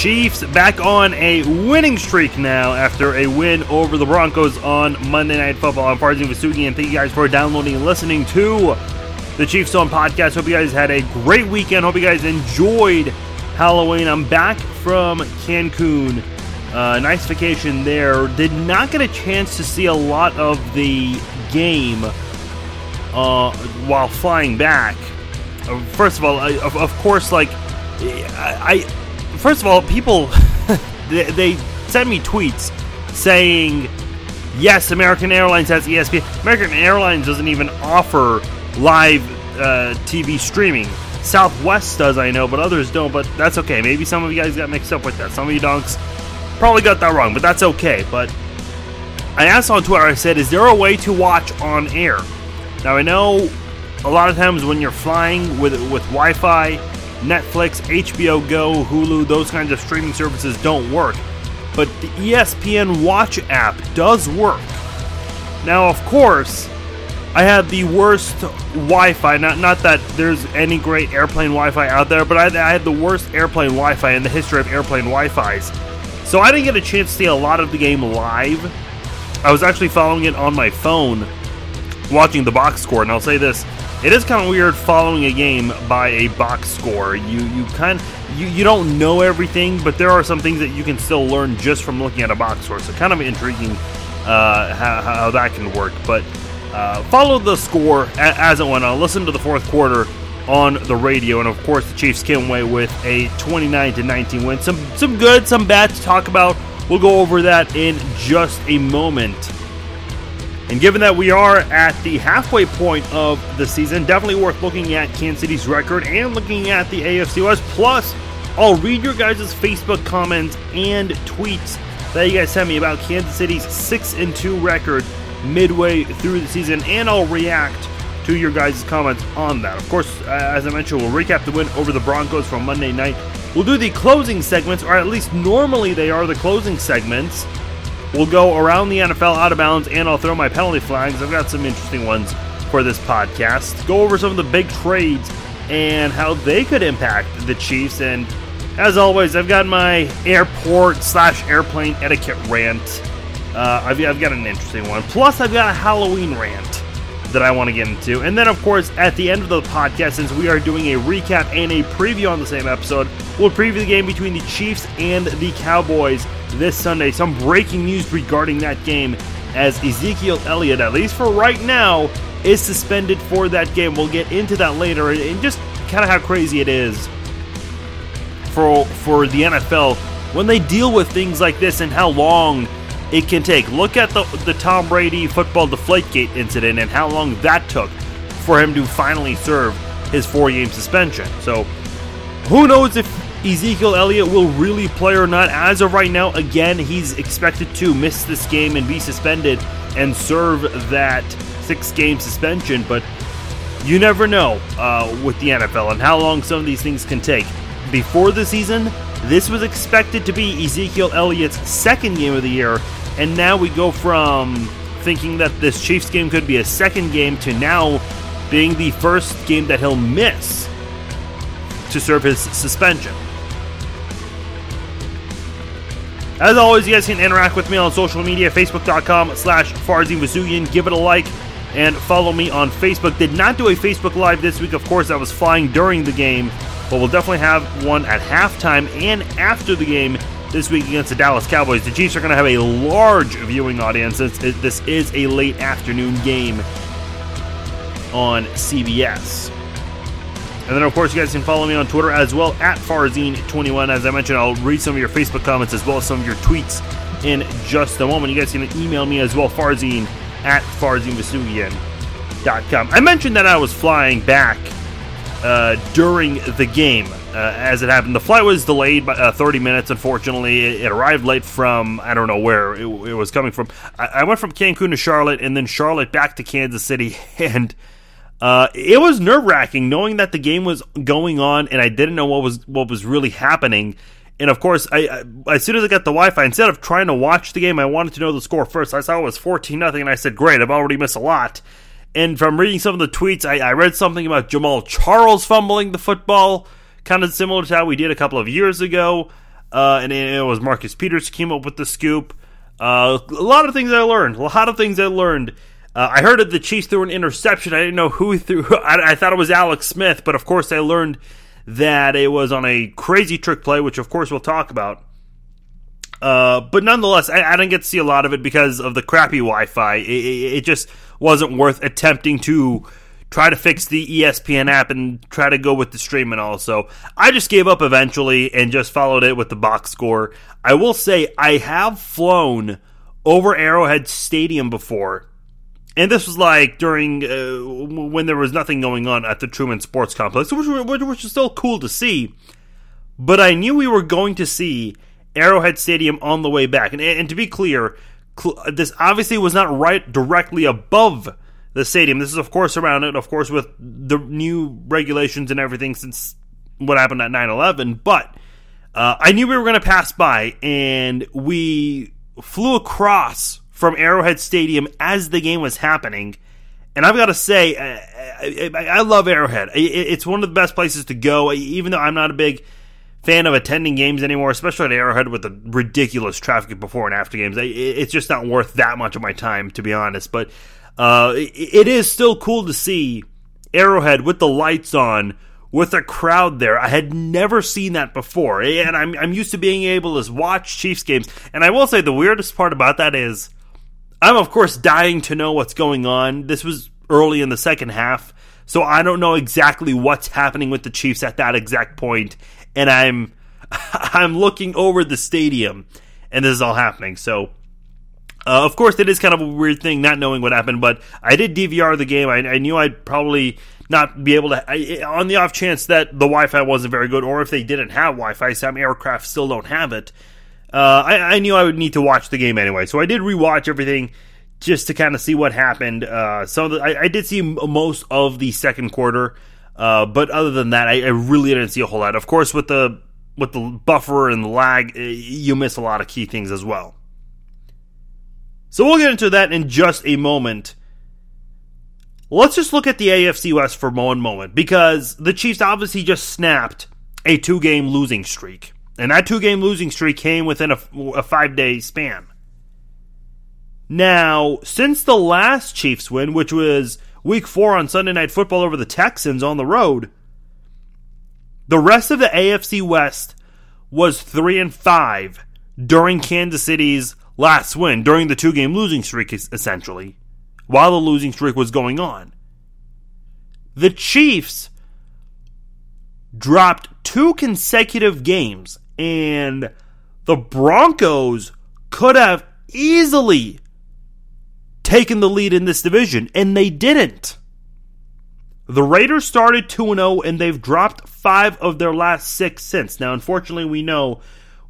Chiefs back on a winning streak now after a win over the Broncos on Monday Night Football. I'm Farzin Vasegh, and thank you guys for downloading and listening to the Chiefs on podcast. Hope you guys had a great weekend. Hope you guys enjoyed Halloween. I'm back from Cancun. Uh, nice vacation there. Did not get a chance to see a lot of the game uh, while flying back. Uh, first of all, I, of, of course, like I, I first of all, people they, they send me tweets saying, "Yes, American Airlines has ESPN. American Airlines doesn't even offer live uh, TV streaming. Southwest does, I know, but others don't. But that's okay. Maybe some of you guys got mixed up with that. Some of you donks probably got that wrong, but that's okay. But I asked on Twitter. I said, "Is there a way to watch on air?" Now I know a lot of times when you're flying with with Wi-Fi Netflix, HBO Go, Hulu, those kinds of streaming services don't work. But the ESPN Watch app does work. Now, of course, I had the worst Wi-Fi. Not not that there's any great airplane Wi-Fi out there, but I, I had the worst airplane Wi-Fi in the history of airplane Wi-Fi's. So I didn't get a chance to see a lot of the game live. I was actually following it on my phone, watching the box score. And I'll say this: it is kind of weird following a game by a box score. You you kind you, you don't know everything, but there are some things that you can still learn just from looking at a box score. So kind of intriguing uh, how, how, that can work. But uh, follow the score as it went on. Listen to the fourth quarter on the radio, and of course the Chiefs came away with a 29 to 19 win. Some some good, some bad to talk about. We'll go over that in just a moment. And given that we are at the halfway point of the season, definitely worth looking at Kansas City's record and looking at the AFC West. Plus, I'll read your guys' Facebook comments and tweets that you guys sent me about Kansas City's 6 and 2 record midway through the season, and I'll react to your guys' comments on that. Of course, uh, as I mentioned, we'll recap the win over the Broncos from Monday night. We'll do the closing segments, or at least normally they are the closing segments. We'll go around the NFL out of bounds, and I'll throw my penalty flags. I've got some interesting ones for this podcast. Go over some of the big trades and how they could impact the Chiefs. And as always, I've got my airport slash airplane etiquette rant. Uh, I've, I've got an interesting one. Plus, I've got a Halloween rant that I want to get into. And then, of course, at the end of the podcast, since we are doing a recap and a preview on the same episode, we'll preview the game between the Chiefs and the Cowboys this Sunday. Some breaking news regarding that game as Ezekiel Elliott, at least for right now, is suspended for that game. We'll get into that later and just kind of how crazy it is for for the NFL when they deal with things like this and how long it can take. Look at the the Tom Brady football deflategate incident and how long that took for him to finally serve his four-game suspension. So who knows if Ezekiel Elliott will really play or not. As of right now, again, he's expected to miss this game and be suspended and serve that six game suspension, but you never know uh, with the NFL and how long some of these things can take. Before the season, this was expected to be Ezekiel Elliott's second game of the year, and now we go from thinking that this Chiefs game could be a second game to now being the first game that he'll miss to serve his suspension. As always, you guys can interact with me on social media, facebook.com slash Farzin Give it a like and follow me on Facebook. Did not do a Facebook Live this week, of course, I was flying during the game, but we'll definitely have one at halftime and after the game this week against the Dallas Cowboys. The Chiefs are going to have a large viewing audience. since This is a late afternoon game on CBS. And then, of course, you guys can follow me on Twitter as well at Farzine21. As I mentioned, I'll read some of your Facebook comments as well as some of your tweets in just a moment. You guys can email me as well, Farzine at FarzineVasugian.com. I mentioned that I was flying back uh, during the game uh, as it happened. The flight was delayed by uh, 30 minutes, unfortunately. It, it, arrived late from, I don't know where it, it was coming from. I, I, went from Cancun to Charlotte and then Charlotte back to Kansas City. And uh, it was nerve wracking knowing that the game was going on and I didn't know what was what was really happening. And of course, I, I as soon as I got the Wi-Fi, instead of trying to watch the game, I wanted to know the score first. I saw it was fourteen nothing, and I said, "Great, I've already missed a lot." And from reading some of the tweets, I, I read something about Jamaal Charles fumbling the football, kind of similar to how we did a couple of years ago. uh, and it was Marcus Peters who came up with the scoop. Uh, a lot of things I learned. A lot of things I learned. Uh, I heard that the Chiefs threw an interception. I didn't know who threw. I, I, thought it was Alex Smith, but of course I learned that it was on a crazy trick play, which of course we'll talk about. Uh, but nonetheless, I, I, didn't get to see a lot of it because of the crappy Wi-Fi. It, it, it, just wasn't worth attempting to try to fix the ESPN app and try to go with the stream and all. So I just gave up eventually and just followed it with the box score. I will say I have flown over Arrowhead Stadium before. And this was like during uh, when there was nothing going on at the Truman Sports Complex, which, which, which was still cool to see. But I knew we were going to see Arrowhead Stadium on the way back. And, and to be clear, cl- this obviously was not right directly above the stadium. This is, of course, around it, of course, with the new regulations and everything since what happened at 9 11. But uh, I knew we were going to pass by, and we flew across from Arrowhead Stadium as the game was happening. And I've got to say, I, I, I love Arrowhead. It's one of the best places to go, even though I'm not a big fan of attending games anymore, especially at Arrowhead with the ridiculous traffic before and after games. It's just not worth that much of my time, to be honest. But uh, it is still cool to see Arrowhead with the lights on, with a crowd there. I had never seen that before, and I'm I'm used to being able to watch Chiefs games. And I will say the weirdest part about that is, I'm of course dying to know what's going on. This was early in the second half, so I don't know exactly what's happening with the Chiefs at that exact point and I'm I'm looking over the stadium, and this is all happening. So. Uh, of course, it is kind of a weird thing not knowing what happened, but I did DVR the game. I, I knew I'd probably not be able to, I, on the off chance that the Wi Fi wasn't very good, or if they didn't have Wi Fi, some aircraft still don't have it. Uh, I, I, knew I would need to watch the game anyway, so I did rewatch everything just to kind of see what happened. Uh, so the, I, I, did see most of the second quarter. Uh, but other than that, I, I, really didn't see a whole lot. Of course, with the with the buffer and the lag, eh, you miss a lot of key things as well. So we'll get into that in just a moment. Let's just look at the AFC West for one moment because the Chiefs obviously just snapped a two game losing streak. And that two game losing streak came within a, a five day span. Now, since the last Chiefs win, which was week four on Sunday Night Football over the Texans on the road. The rest of the AFC West was three and five during Kansas City's last win, during the two game losing streak, essentially, while the losing streak was going on. The Chiefs dropped two consecutive games, and the Broncos could have easily taken the lead in this division, and they didn't. The Raiders started 2 0, and they've dropped five of their last six since. Now, unfortunately, we know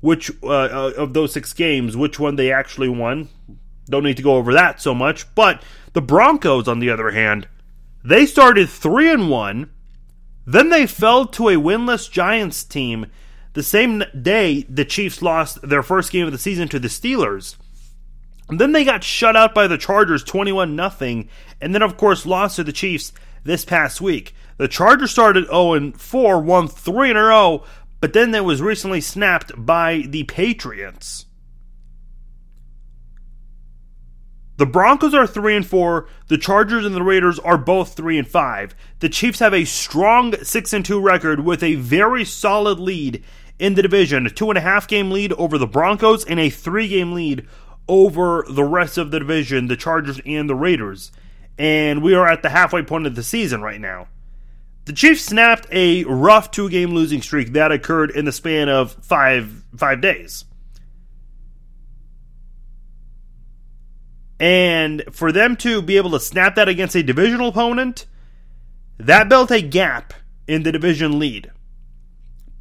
which uh, uh, of those six games, which one they actually won. Don't need to go over that so much. But the Broncos, on the other hand, they started 3 and 1. Then they fell to a winless Giants team the same day the Chiefs lost their first game of the season to the Steelers. And then they got shut out by the Chargers 21 0, and then, of course, lost to the Chiefs this past week. The Chargers started 0 4, won 3 in a row, but then that was recently snapped by the Patriots. The Broncos are 3 and 4, the Chargers and the Raiders are both 3 and 5. The Chiefs have a strong 6 and 2 record with a very solid lead in the division, a two and a half game lead over the Broncos and a three game lead over the rest of the division, the Chargers and the Raiders. And we are at the halfway point of the season right now. The Chiefs snapped a rough two game losing streak that occurred in the span of five five days. And for them to be able to snap that against a divisional opponent, that built a gap in the division lead.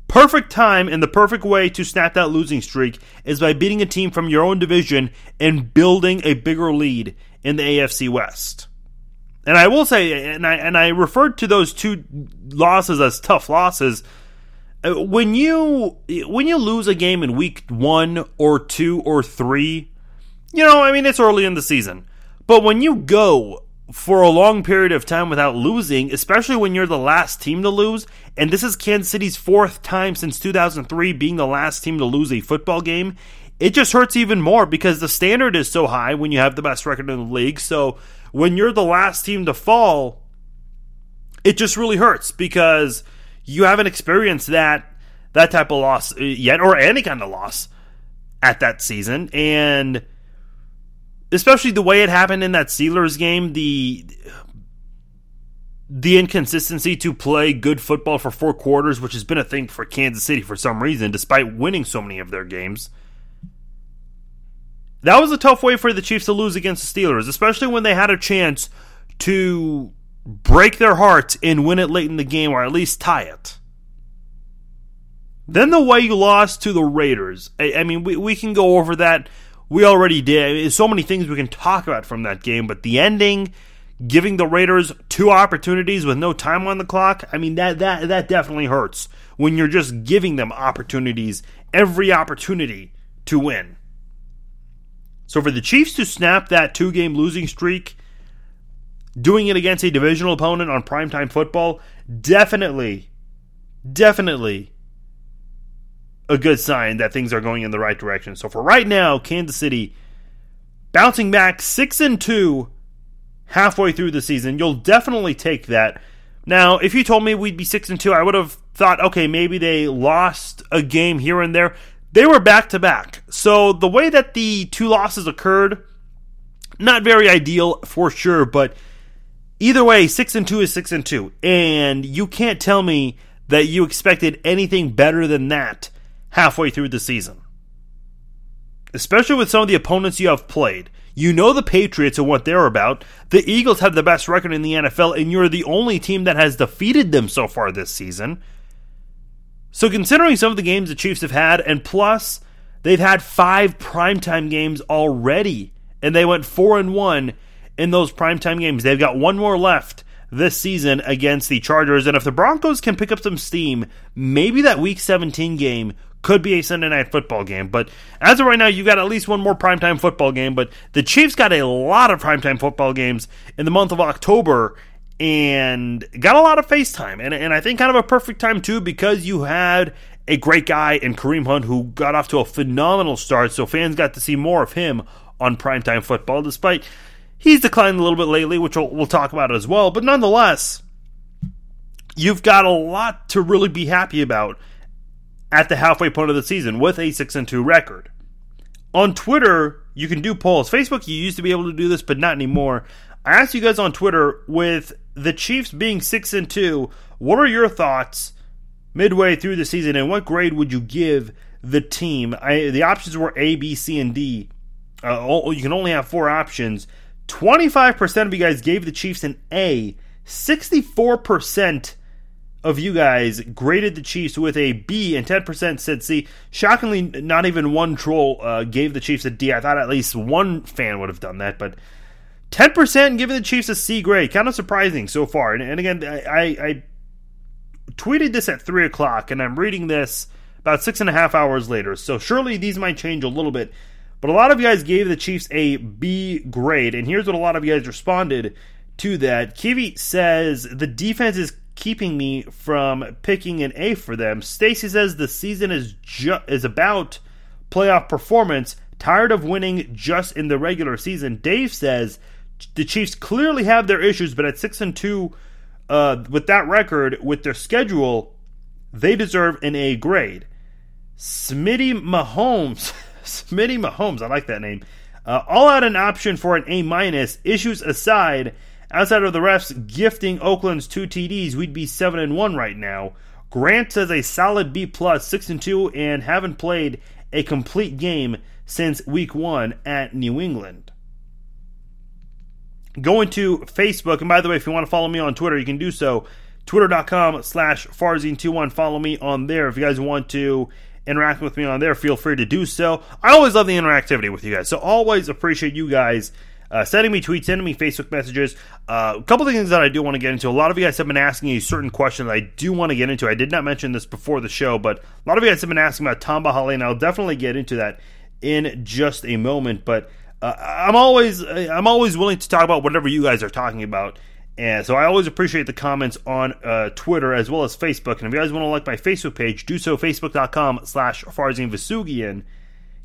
Perfect time and the perfect way to snap that losing streak is by beating a team from your own division and building a bigger lead in the AFC West. And I will say, and I and I referred to those two losses as tough losses. Uh, when you when you lose a game in week one or two or three, you know, I mean, it's early in the season, but when you go for a long period of time without losing, especially when you're the last team to lose. And this is Kansas City's fourth time since 2003 being the last team to lose a football game. It just hurts even more because the standard is so high when you have the best record in the league. So when you're the last team to fall, it just really hurts because you haven't experienced that that type of loss yet or any kind of loss at that season and especially the way it happened in that Steelers game, the the inconsistency to play good football for four quarters, which has been a thing for Kansas City for some reason, despite winning so many of their games. That was a tough way for the Chiefs to lose against the Steelers, especially when they had a chance to break their hearts and win it late in the game or at least tie it. Then the way you lost to the Raiders. I, I mean, we, we can go over that we already did. So many things we can talk about from that game, but the ending, giving the Raiders two opportunities with no time on the clock, I mean that that that definitely hurts when you're just giving them opportunities, every opportunity to win. So for the Chiefs to snap that two-game losing streak, doing it against a divisional opponent on primetime football, definitely definitely a good sign that things are going in the right direction. So for right now, Kansas City bouncing back 6 and 2 halfway through the season. You'll definitely take that. Now, if you told me we'd be 6 and 2, I would have thought okay, maybe they lost a game here and there. They were back to back. So the way that the two losses occurred not very ideal for sure, but either way, 6 and 2 is 6 and 2. And you can't tell me that you expected anything better than that halfway through the season. Especially with some of the opponents you have played. You know the Patriots and what they're about. The Eagles have the best record in the NFL, and you're the only team that has defeated them so far this season. So, considering some of the games the Chiefs have had, and plus, they've had five primetime games already, and they went 4 and 1 in those primetime games. They've got one more left this season against the Chargers. And if the Broncos can pick up some steam, maybe that Week 17 game could be a Sunday night football game. But as of right now, you got at least one more primetime football game. But the Chiefs got a lot of primetime football games in the month of October and got a lot of FaceTime. And, and I think kind of a perfect time, too, because you had a great guy in Kareem Hunt who got off to a phenomenal start. So fans got to see more of him on primetime football, despite he's declined a little bit lately, which we'll, we'll talk about as well. But nonetheless, you've got a lot to really be happy about at the halfway point of the season with a 6 and 2 record. On Twitter, you can do polls. Facebook, you used to be able to do this, but not anymore. I asked you guys on Twitter with the Chiefs being 6 and 2, what are your thoughts midway through the season and what grade would you give the team? I, the options were A, B, C, and D. Uh, you can only have four options. 25% of you guys gave the Chiefs an A. 64% of you guys graded the Chiefs with a B, and 10% said C. Shockingly, not even one troll uh, gave the Chiefs a D. I thought at least one fan would have done that, but 10% giving the Chiefs a C grade. Kind of surprising so far. And, and again, I, I, tweeted this at 3 o'clock, and I'm reading this about six and a half hours later. So surely these might change a little bit. But a lot of you guys gave the Chiefs a B grade, and here's what a lot of you guys responded to that. Kiwi says the defense is keeping me from picking an A for them. Stacy says the season is ju- is about playoff performance. Tired of winning just in the regular season. Dave says the Chiefs clearly have their issues, but at six and two, uh, with that record, with their schedule, they deserve an A grade. Smitty Mahomes, Smitty Mahomes, I like that name. Uh, all out an option for an A minus. Issues aside, Outside of the refs gifting Oakland's two TDs, we'd be seven and one right now. Grant says a solid B plus, six and two, and haven't played a complete game since week one at New England. Going to Facebook, and by the way, if you want to follow me on Twitter, you can do so. Twitter.com slash Farzine21. Follow me on there. If you guys want to interact with me on there, feel free to do so. I always love the interactivity with you guys, so always appreciate you guys uh, sending me tweets, sending me Facebook messages. Uh, a couple of things that I do want to get into. A lot of you guys have been asking a certain question that I do want to get into. I did not mention this before the show, but a lot of you guys have been asking about Tamba Hali, and I'll definitely get into that in just a moment. But uh, I'm always I'm always willing to talk about whatever you guys are talking about. And so I always appreciate the comments on uh, Twitter as well as Facebook. And if you guys want to like my Facebook page, do so facebook.com slash Farzin Vasugian.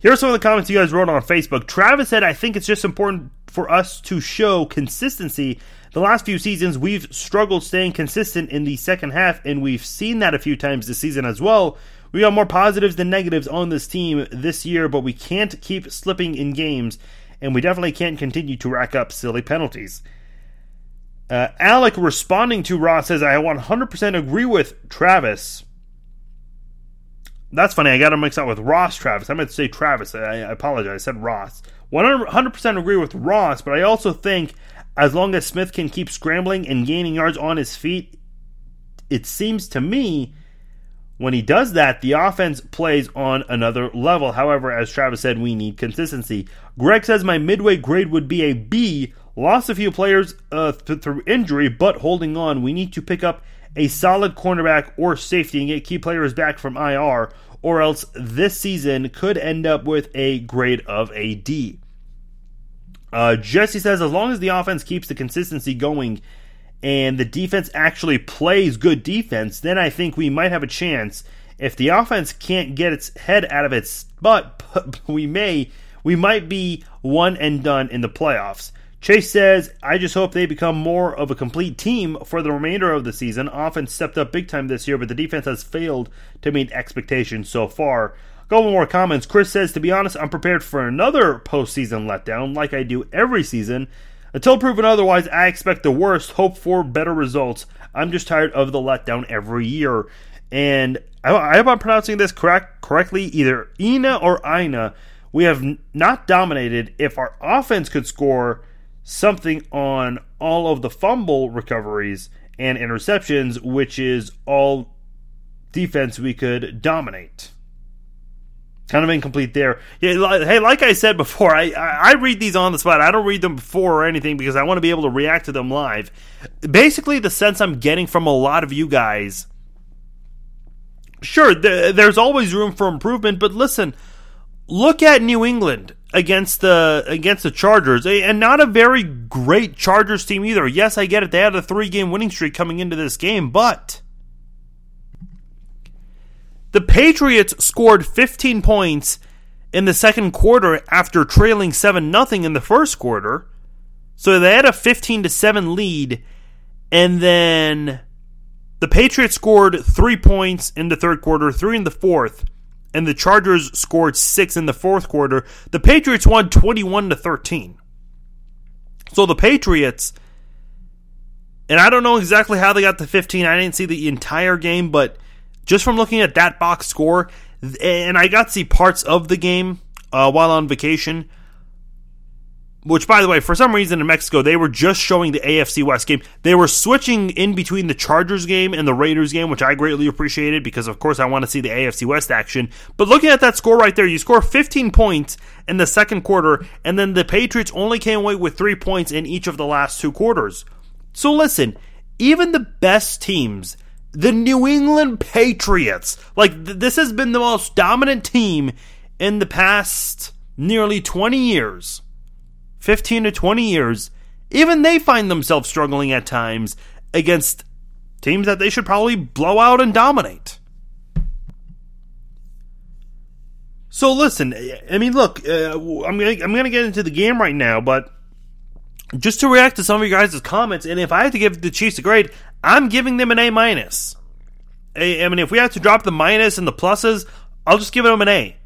Here are some of the comments you guys wrote on Facebook. Travis said, I think it's just important for us to show consistency. The last few seasons, we've struggled staying consistent in the second half, and we've seen that a few times this season as well. We got more positives than negatives on this team this year, but we can't keep slipping in games, and we definitely can't continue to rack up silly penalties. Uh, Alec responding to Ross says, I 100% agree with Travis. That's funny. I got him mixed up with Ross Travis. I meant to say Travis. I, I apologize. I said Ross. 100% agree with Ross, but I also think as long as Smith can keep scrambling and gaining yards on his feet, it seems to me when he does that, the offense plays on another level. However, as Travis said, we need consistency. Greg says my midway grade would be a B Lost a few players uh, th- through injury, but holding on. We need to pick up a solid cornerback or safety and get key players back from IR, or else this season could end up with a grade of a D. Uh, Jesse says as long as the offense keeps the consistency going and the defense actually plays good defense, then I think we might have a chance. If the offense can't get its head out of its butt, we may we might be one and done in the playoffs. Chase says, I just hope they become more of a complete team for the remainder of the season. Offense stepped up big time this year, but the defense has failed to meet expectations so far. A couple more comments. Chris says, To be honest, I'm prepared for another postseason letdown, like I do every season. Until proven otherwise, I expect the worst, hope for better results. I'm just tired of the letdown every year. And I, hope I'm pronouncing this correct correctly, either Ina or Ina. We have not dominated. If our offense could score something on all of the fumble recoveries and interceptions, which is all defense we could dominate. Kind of incomplete there. Yeah, hey, like I said before, I, I read these on the spot. I don't read them before or anything because I want to be able to react to them live. Basically, the sense I'm getting from a lot of you guys. Sure, there's always room for improvement, but listen, look at New England against the against the Chargers, and not a very great Chargers team either. Yes, I get it; they had a three game winning streak coming into this game, but the Patriots scored 15 points in the second quarter after trailing seven nothing in the first quarter. So they had a 15 to 7 lead and then the Patriots scored 3 points in the third quarter, 3 in the fourth and the Chargers scored six in the fourth quarter. The Patriots won 21 to 13. So the Patriots, and I don't know exactly how they got to 15. I didn't see the entire game, but just from looking at that box score, and I got to see parts of the game uh, while on vacation. Which, by the way, for some reason in Mexico, they were just showing the AFC West game. They were switching in between the Chargers game and the Raiders game, which I greatly appreciated because, of course, I want to see the AFC West action. But looking at that score right there, you score 15 points in the second quarter, and then the Patriots only came away with three points in each of the last two quarters. So listen, even the best teams, the New England Patriots, like th- this has been the most dominant team in the past nearly 20 years 15 to 20 years, even they find themselves struggling at times against teams that they should probably blow out and dominate. So listen, I mean, look, uh, I'm gonna I'm gonna get into the game right now, but just to react to some of you guys' comments, and if I had to give the Chiefs a grade, I'm giving them an A minus. I mean, if we have to drop the minus and the pluses, I'll just give them an A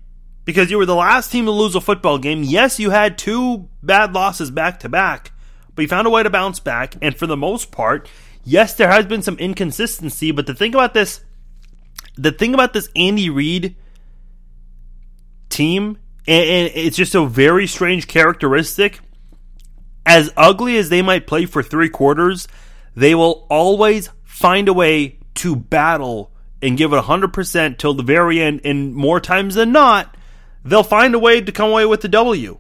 because you were the last team to lose a football game. Yes, you had two bad losses back to back, but you found a way to bounce back. And for the most part, yes, there has been some inconsistency. But the thing about this, the thing about this Andy Reid team, and it's just a very strange characteristic. As ugly as they might play for three quarters, they will always find a way to battle and give it 100% till the very end. And more times than not, they'll find a way to come away with the W.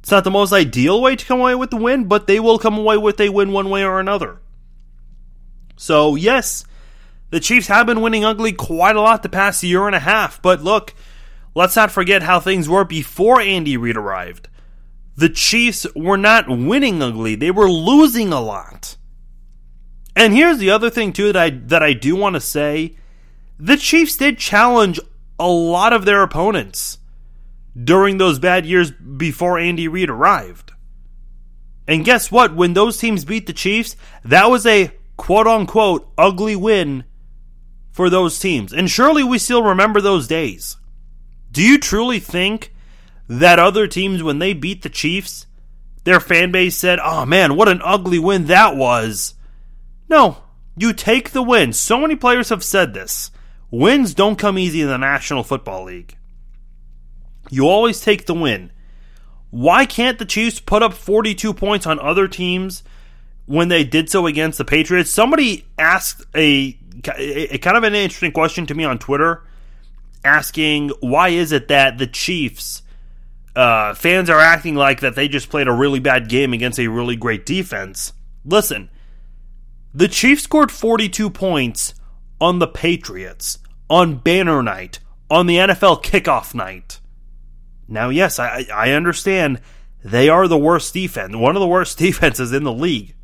It's not the most ideal way to come away with the win, but they will come away with a win one way or another. So, yes, the Chiefs have been winning ugly quite a lot the past year and a half, but look, let's not forget how things were before Andy Reid arrived. the Chiefs were not winning ugly, they were losing a lot. And here's the other thing too that I that I do want to say. The Chiefs did challenge a lot of their opponents during those bad years before Andy Reid arrived. And guess what? When those teams beat the Chiefs, that was a quote unquote ugly win for those teams. And surely we still remember those days. Do you truly think that other teams, when they beat the Chiefs, their fan base said, oh man, what an ugly win that was? No, you take the win. So many players have said this. Wins don't come easy in the National Football League. You always take the win. Why can't the Chiefs put up 42 points on other teams when they did so against the Patriots? Somebody asked a, a kind of an interesting question to me on Twitter, asking why is it that the Chiefs uh, fans are acting like that they just played a really bad game against a really great defense. Listen, the Chiefs scored 42 points on the Patriots on banner night on the NFL kickoff night. Now, yes, I, I understand they are the worst defense, one of the worst defenses in the league.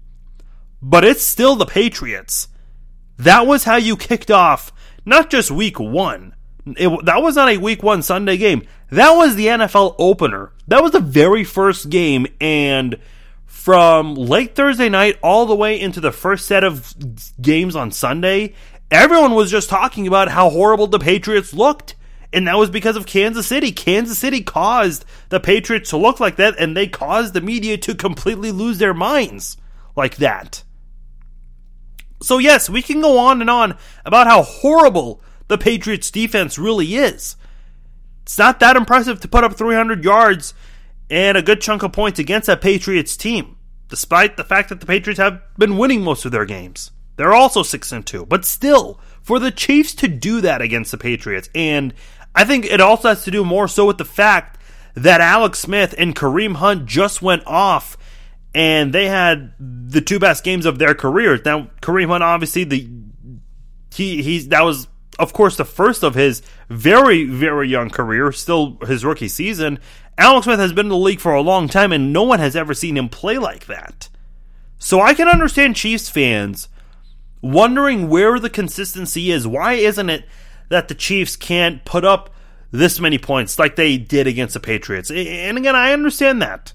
But it's still the Patriots. That was how you kicked off not just week one. It, that was not a week one Sunday game. That was the NFL opener. That was the very first game. And from late Thursday night all the way into the first set of games on Sunday, everyone was just talking about how horrible the Patriots looked and that was because of Kansas City. Kansas City caused the Patriots to look like that, and they caused the media to completely lose their minds like that. So, yes, we can go on and on about how horrible the Patriots defense really is. It's not that impressive to put up 300 yards and a good chunk of points against that Patriots team, despite the fact that the Patriots have been winning most of their games. They're also 6 and 2, but still, for the Chiefs to do that against the Patriots and I think it also has to do more so with the fact that Alex Smith and Kareem Hunt just went off and they had the two best games of their careers. Now Kareem Hunt obviously the he he's that was of course the first of his very very young career, still his rookie season. Alex Smith has been in the league for a long time and no one has ever seen him play like that. So I can understand Chiefs fans wondering where the consistency is. Why isn't it that the Chiefs can't put up this many points like they did against the Patriots. And again, I understand that.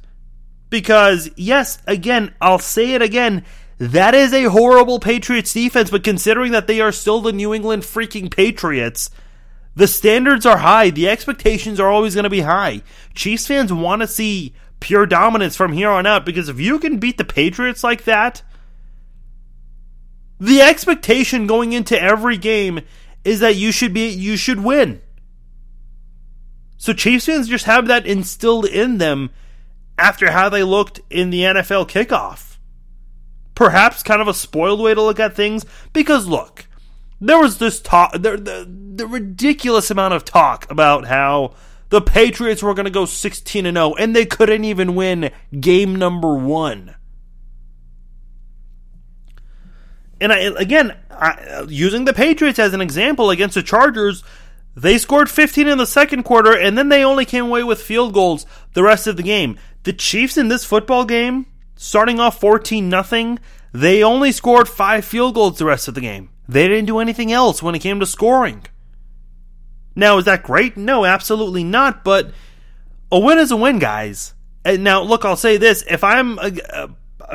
Because, yes, again, I'll say it again. That is a horrible Patriots defense, but considering that they are still the New England freaking Patriots, the standards are high. The expectations are always going to be high. Chiefs fans want to see pure dominance from here on out because if you can beat the Patriots like that, the expectation going into every game is that you should be you should win. So Chiefs fans just have that instilled in them after how they looked in the NFL kickoff. Perhaps kind of a spoiled way to look at things because look, there was this talk the, the, the ridiculous amount of talk about how the Patriots were going to go 16 and 0 and they couldn't even win game number 1. And I, again, Using the Patriots as an example against the Chargers, they scored 15 in the second quarter, and then they only came away with field goals the rest of the game. The Chiefs in this football game, starting off 14 nothing, they only scored five field goals the rest of the game. They didn't do anything else when it came to scoring. Now, is that great? No, absolutely not. But a win is a win, guys. And now, look, I'll say this: if I'm a, a,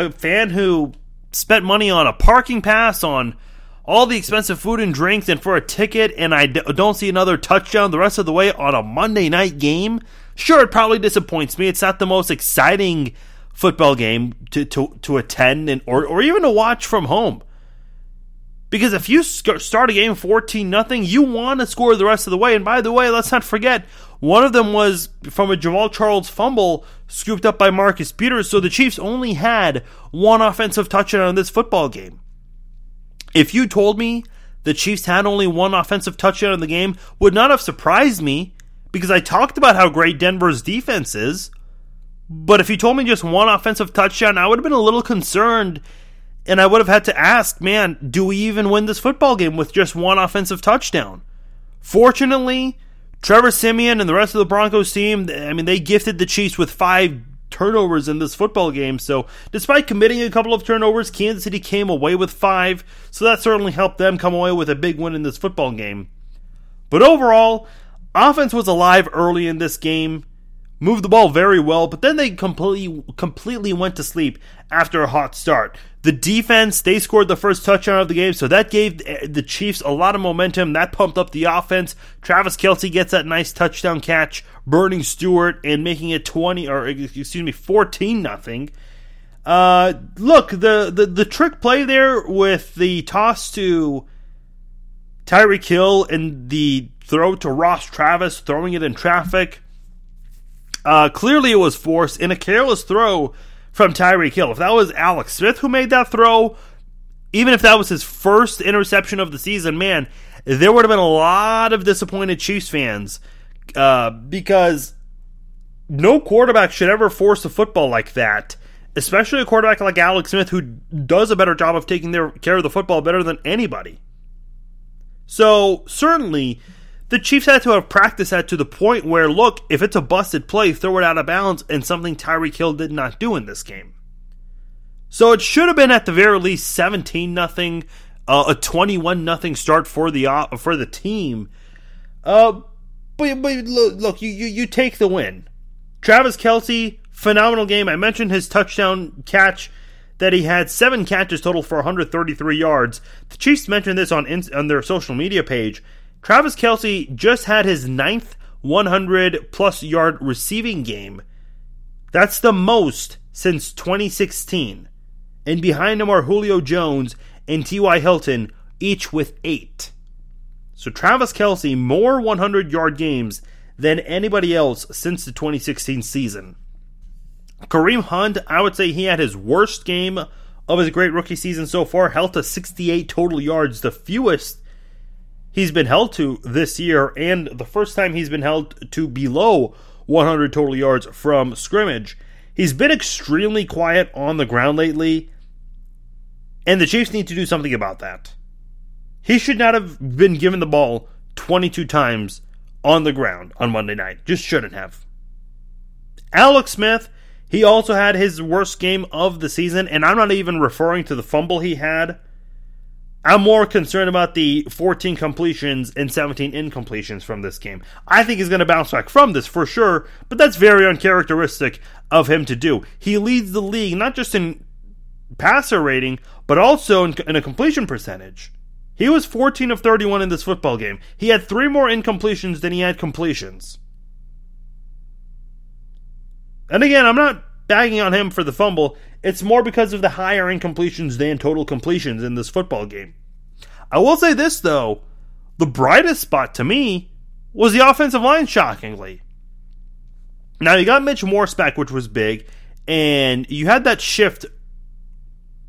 a fan who spent money on a parking pass, on all the expensive food and drinks, and for a ticket, and I d- don't see another touchdown the rest of the way on a Monday night game, sure, it probably disappoints me. It's not the most exciting football game to, to, to attend and or, or even to watch from home. Because if you start a game 14 nothing, you want to score the rest of the way. And by the way, let's not forget, one of them was from a Jamaal Charles fumble scooped up by Marcus Peters. So the Chiefs only had one offensive touchdown in this football game. If you told me the Chiefs had only one offensive touchdown in the game, would not have surprised me because I talked about how great Denver's defense is. But if you told me just one offensive touchdown, I would have been a little concerned and I would have had to ask, man, do we even win this football game with just one offensive touchdown? Fortunately, Trevor Siemian and the rest of the Broncos team, I mean, they gifted the Chiefs with five turnovers in this football game. So, despite committing a couple of turnovers, Kansas City came away with five. So, that certainly helped them come away with a big win in this football game. But overall, offense was alive early in this game moved the ball very well, but then they completely completely went to sleep after a hot start. The defense, they scored the first touchdown of the game, so that gave the Chiefs a lot of momentum. That pumped up the offense. Travis Kelce gets that nice touchdown catch, burning Stewart and making it 20 or excuse me, 14 nothing. Uh, look, the, the the trick play there with the toss to Tyreek Hill and the throw to Ross Travis, throwing it in traffic uh, clearly, it was forced in a careless throw from Tyreek Hill. If that was Alex Smith who made that throw, even if that was his first interception of the season, man, there would have been a lot of disappointed Chiefs fans uh, because no quarterback should ever force a football like that, especially a quarterback like Alex Smith who does a better job of taking their care of the football better than anybody. So certainly the Chiefs had to have practiced that to the point where, look, if it's a busted play, throw it out of bounds, and something Tyreek Hill did not do in this game. So it should have been at the very least 17 nothing, uh, a 21 nothing start for the uh, for the team. Uh, but, but look, you, you you take the win. Travis Kelce, phenomenal game. I mentioned his touchdown catch that he had seven catches total for 133 yards. The Chiefs mentioned this on on their social media page. Travis Kelce just had his ninth 100 plus yard receiving game. That's the most since 2016. And behind him are Julio Jones and T.Y. Hilton, each with eight. So Travis Kelce, more 100 yard games than anybody else since the 2016 season. Kareem Hunt, I would say he had his worst game of his great rookie season so far, held to 68 total yards, the fewest he's been held to this year, and the first time he's been held to below 100 total yards from scrimmage. He's been extremely quiet on the ground lately, and the Chiefs need to do something about that. He should not have been given the ball 22 times on the ground on Monday night. Just shouldn't have. Alex Smith, he also had his worst game of the season, and I'm not even referring to the fumble he had I'm more concerned about the 14 completions and 17 incompletions from this game. I think he's going to bounce back from this for sure, but that's very uncharacteristic of him to do. He leads the league not just in passer rating, but also in, in a completion percentage. He was 14 of 31 in this football game. He had three more incompletions than he had completions. And again, I'm not bagging on him for the fumble. It's more because of the higher incompletions than total completions in this football game. I will say this, though the brightest spot to me was the offensive line, shockingly. Now, you got Mitch Morse back, which was big, and you had that shift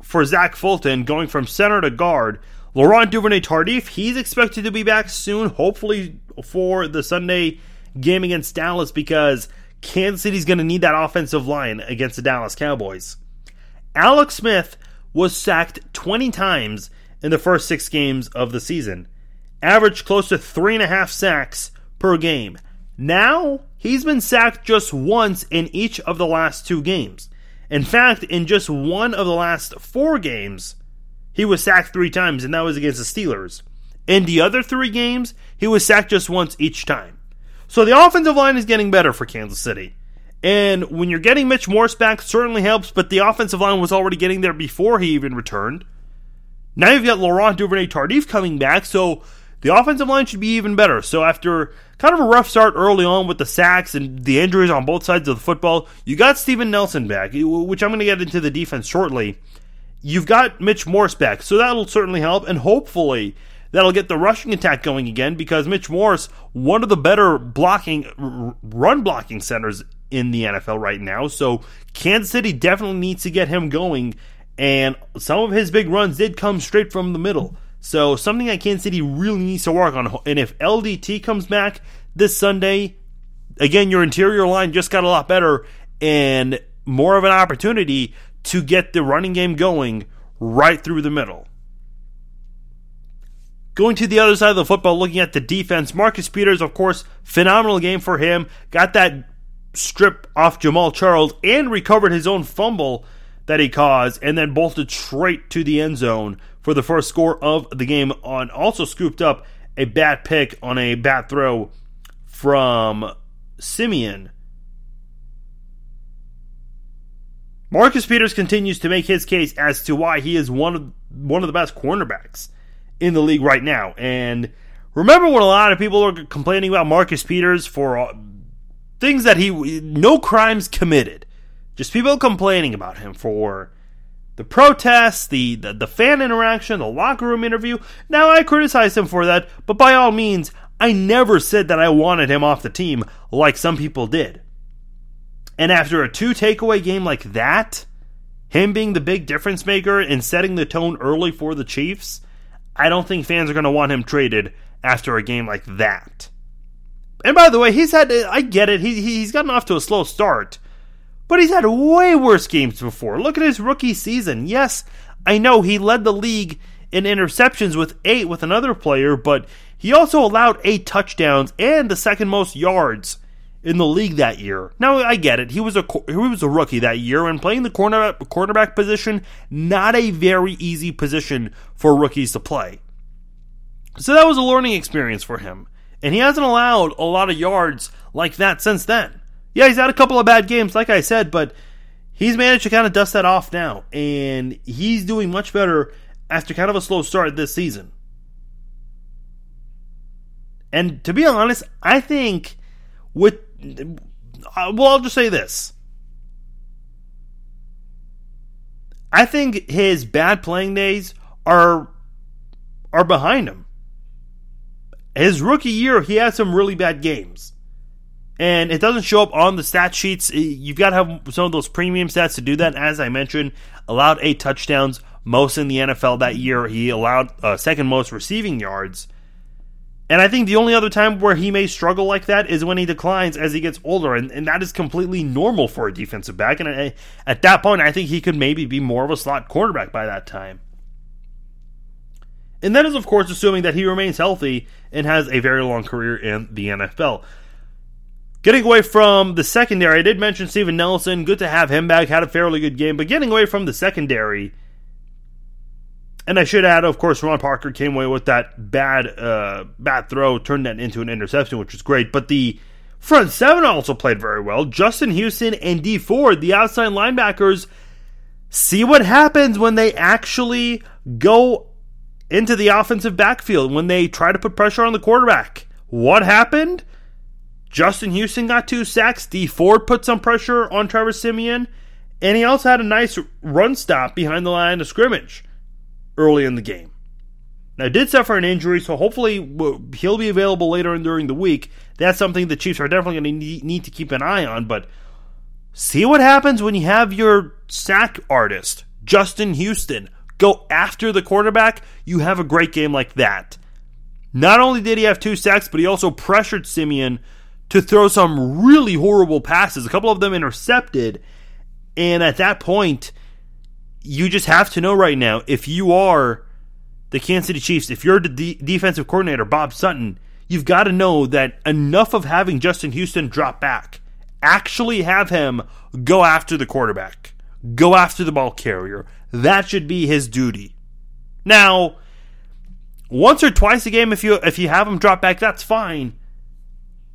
for Zach Fulton going from center to guard. Laurent Duvernay Tardif, he's expected to be back soon, hopefully for the Sunday game against Dallas, because Kansas City's going to need that offensive line against the Dallas Cowboys. Alex Smith was sacked 20 times in the first six games of the season, averaged close to three and a half sacks per game. Now, he's been sacked just once in each of the last two games. In fact, in just one of the last four games, he was sacked three times, and that was against the Steelers. In the other three games, he was sacked just once each time. So the offensive line is getting better for Kansas City. And when you're getting Mitch Morse back, certainly helps, but the offensive line was already getting there before he even returned. Now you've got Laurent Duvernay Tardif coming back, so the offensive line should be even better. So after kind of a rough start early on with the sacks and the injuries on both sides of the football, you got Steven Nelson back, which I'm going to get into the defense shortly. You've got Mitch Morse back, so that'll certainly help, and hopefully that'll get the rushing attack going again because Mitch Morse, one of the better blocking run blocking centers in the NFL right now. So Kansas City definitely needs to get him going and some of his big runs did come straight from the middle. So something that Kansas City really needs to work on. And if LDT comes back this Sunday, again your interior line just got a lot better and more of an opportunity to get the running game going right through the middle. Going to the other side of the football, looking at the defense, Marcus Peters, of course, phenomenal game for him. Got that strip off Jamaal Charles and recovered his own fumble that he caused, and then bolted straight to the end zone for the first score of the game. On also scooped up a bad pick on a bad throw from Siemian. Marcus Peters continues to make his case as to why he is one of one of the best cornerbacks in the league right now. And remember when a lot of people are complaining about Marcus Peters for uh, things that he no crimes committed, just people complaining about him for the protests, the, the the fan interaction, the locker room interview. Now I criticize him for that, but by all means, I never said that I wanted him off the team like some people did. And after a two takeaway game like that, him being the big difference maker and setting the tone early for the Chiefs, I don't think fans are going to want him traded after a game like that. And by the way, he's had, I get it, he, he's gotten off to a slow start, but he's had way worse games before. Look at his rookie season. Yes, I know he led the league in interceptions with eight with another player, but he also allowed eight touchdowns and the second most yards in the league that year. Now I get it; he was a he was a rookie that year, and playing the cornerback cornerback position not a very easy position for rookies to play. So that was a learning experience for him, and he hasn't allowed a lot of yards like that since then. Yeah, he's had a couple of bad games, like I said, but he's managed to kind of dust that off now, and he's doing much better after kind of a slow start this season. And to be honest, I think with well, I'll just say this. I think his bad playing days are are behind him. His rookie year, he had some really bad games. And it doesn't show up on the stat sheets. You've got to have some of those premium stats to do that. As I mentioned, allowed eight touchdowns, most in the NFL that year. He allowed uh, second most receiving yards. And I think the only other time where he may struggle like that is when he declines as he gets older, and, and that is completely normal for a defensive back. And I, at that point, I think he could maybe be more of a slot quarterback by that time. And that is, of course, assuming that he remains healthy and has a very long career in the NFL. Getting away from the secondary, I did mention Steven Nelson. Good to have him back. Had a fairly good game. But getting away from the secondary, and I should add, of course, Ron Parker came away with that bad, uh, bad throw, turned that into an interception, which was great. But the front seven also played very well. Justin Houston and Dee Ford, the outside linebackers, see what happens when they actually go into the offensive backfield when they try to put pressure on the quarterback. What happened? Justin Houston got two sacks. Dee Ford put some pressure on Trevor Siemian, and he also had a nice run stop behind the line of scrimmage early in the game. Now, did suffer an injury, so hopefully he'll be available later in during the week. That's something the Chiefs are definitely going to need to keep an eye on. But see what happens when you have your sack artist, Justin Houston, go after the quarterback. You have a great game like that. Not only did he have two sacks, but he also pressured Siemian to throw some really horrible passes. A couple of them intercepted. And at that point, you just have to know right now if you are the Kansas City Chiefs, if you're the de- defensive coordinator, Bob Sutton, you've got to know that enough of having Justin Houston drop back, actually have him go after the quarterback, go after the ball carrier. That should be his duty. Now, once or twice a game, if you if you have him drop back, that's fine.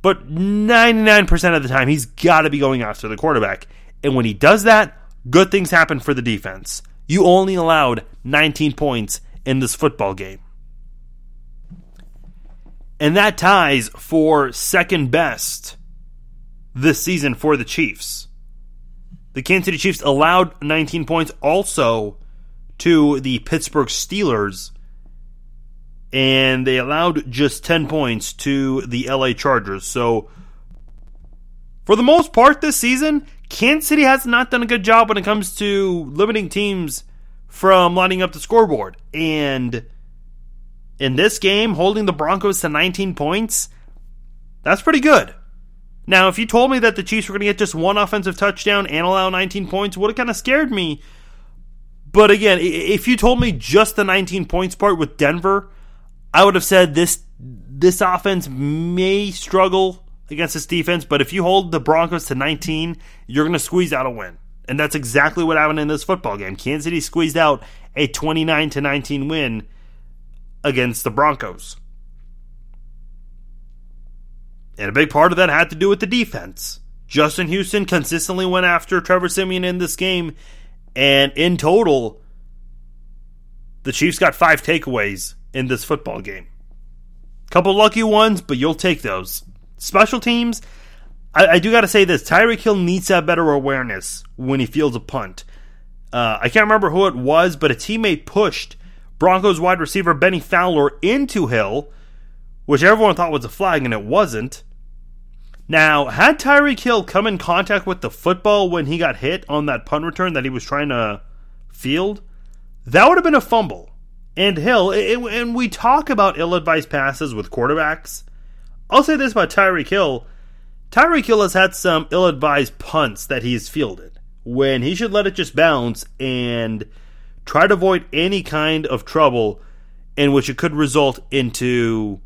But 99% of the time, he's got to be going after the quarterback. And when he does that, good things happen for the defense. You only allowed 19 points in this football game. And that ties for second best this season for the Chiefs. The Kansas City Chiefs allowed 19 points also to the Pittsburgh Steelers, and they allowed just 10 points to the LA Chargers. So, for the most part this season, Kansas City has not done a good job when it comes to limiting teams from lining up the scoreboard. And in this game, holding the Broncos to 19 points, that's pretty good. Now, if you told me that the Chiefs were going to get just one offensive touchdown and allow 19 points, would have kind of scared me. But again, if you told me just the 19 points part with Denver, I would have said this this offense may struggle against this defense, but if you hold the Broncos to 19, you're going to squeeze out a win. And that's exactly what happened in this football game. Kansas City squeezed out a 29 to 19 win against the Broncos. And a big part of that had to do with the defense. Justin Houston consistently went after Trevor Siemian in this game, and in total, the Chiefs got five takeaways in this football game. Couple lucky ones, but you'll take those. Special teams, I, I do got to say this: Tyreek Hill needs to have better awareness when he fields a punt. Uh, I can't remember who it was, but a teammate pushed Broncos wide receiver Bennie Fowler into Hill, which everyone thought was a flag, and it wasn't. Now, had Tyreek Hill come in contact with the football when he got hit on that punt return that he was trying to field, that would have been a fumble. And Hill, it, and we talk about ill advised passes with quarterbacks. I'll say this about Tyreek Hill Tyreek Hill has had some ill advised punts that he's fielded when he should let it just bounce and try to avoid any kind of trouble in which it could result into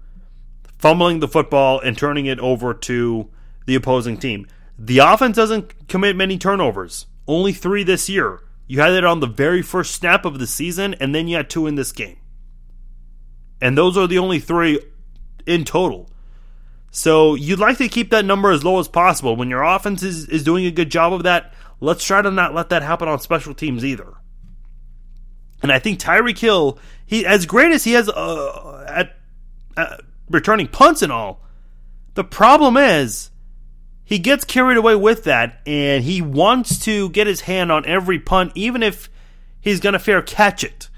fumbling the football and turning it over to the opposing team. The offense doesn't commit many turnovers, only three this year. You had it on the very first snap of the season, and then you had two in this game. And those are the only three in total. So you'd like to keep that number as low as possible. When your offense is, is doing a good job of that, let's try to not let that happen on special teams either. And I think Tyreek Hill, he as great as he has uh, at, at returning punts and all, the problem is he gets carried away with that, and he wants to get his hand on every punt, even if he's going to fair catch it.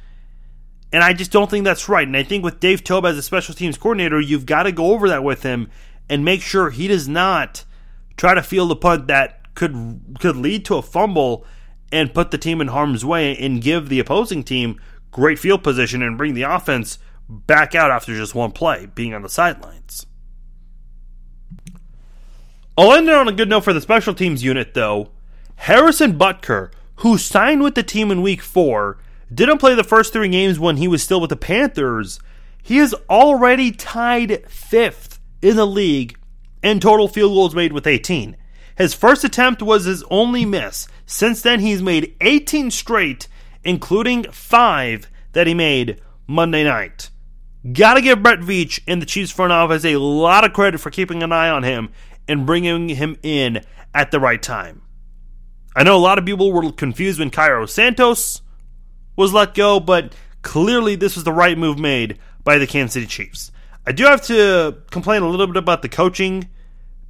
And I just don't think that's right. And I think with Dave Toub as a special teams coordinator, you've got to go over that with him and make sure he does not try to field a punt that could could lead to a fumble and put the team in harm's way and give the opposing team great field position and bring the offense back out after just one play, being on the sidelines. I'll end it on a good note for the special teams unit, though. Harrison Butker, who signed with the team in week four, didn't play the first three games when he was still with the Panthers. He is already tied fifth in the league in total field goals made with 18. His first attempt was his only miss. Since then, he's made 18 straight, including five that he made Monday night. Gotta give Brett Veach and the Chiefs front office a lot of credit for keeping an eye on him and bringing him in at the right time. I know a lot of people were confused when Cairo Santos was let go, but clearly this was the right move made by the Kansas City Chiefs. I do have to complain a little bit about the coaching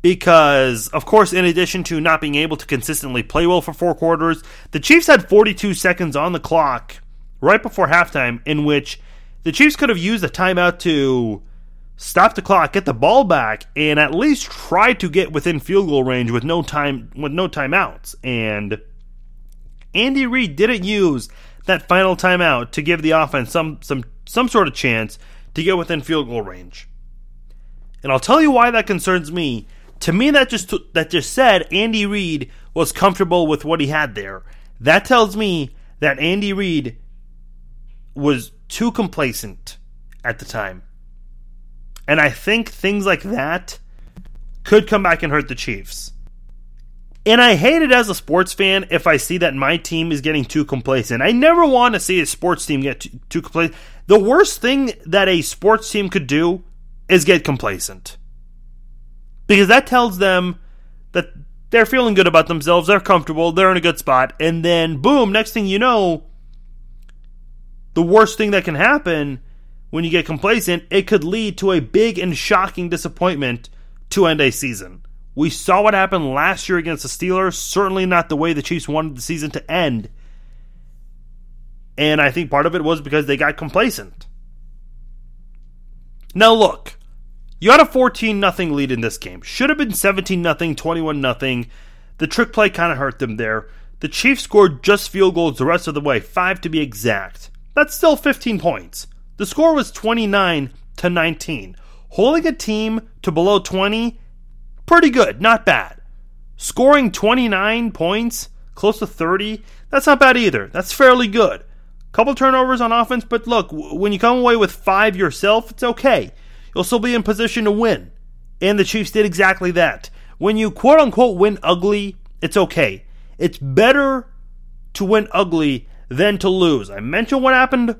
because, of course, in addition to not being able to consistently play well for four quarters, the Chiefs had 42 seconds on the clock right before halftime in which the Chiefs could have used a timeout to stop the clock, get the ball back, and at least try to get within field goal range with no time with no timeouts. And Andy Reid didn't use that final timeout to give the offense some some some sort of chance to get within field goal range. And I'll tell you why that concerns me. To me, that just that just said Andy Reid was comfortable with what he had there. That tells me that Andy Reid was too complacent at the time. And I think things like that could come back and hurt the Chiefs. And I hate it as a sports fan if I see that my team is getting too complacent. I never want to see a sports team get too, too complacent. The worst thing that a sports team could do is get complacent. Because that tells them that they're feeling good about themselves, they're comfortable, they're in a good spot, and then boom, next thing you know, the worst thing that can happen when you get complacent, it could lead to a big and shocking disappointment to end a season. We saw what happened last year against the Steelers. Certainly not the way the Chiefs wanted the season to end. And I think part of it was because they got complacent. Now look, you had a 14 0 lead in this game. Should have been 17 0, 21 0. The trick play kind of hurt them there. The Chiefs scored just field goals the rest of the way, 5 to be exact. That's still 15 points. The score was 29 to 19. Holding a team to below 20 pretty good, not bad. Scoring 29 points, close to 30, that's not bad either. That's fairly good. Couple turnovers on offense, but look, when you come away with five yourself, it's okay. You'll still be in position to win. And the Chiefs did exactly that. When you quote unquote win ugly, it's okay. It's better to win ugly than to lose. I mentioned what happened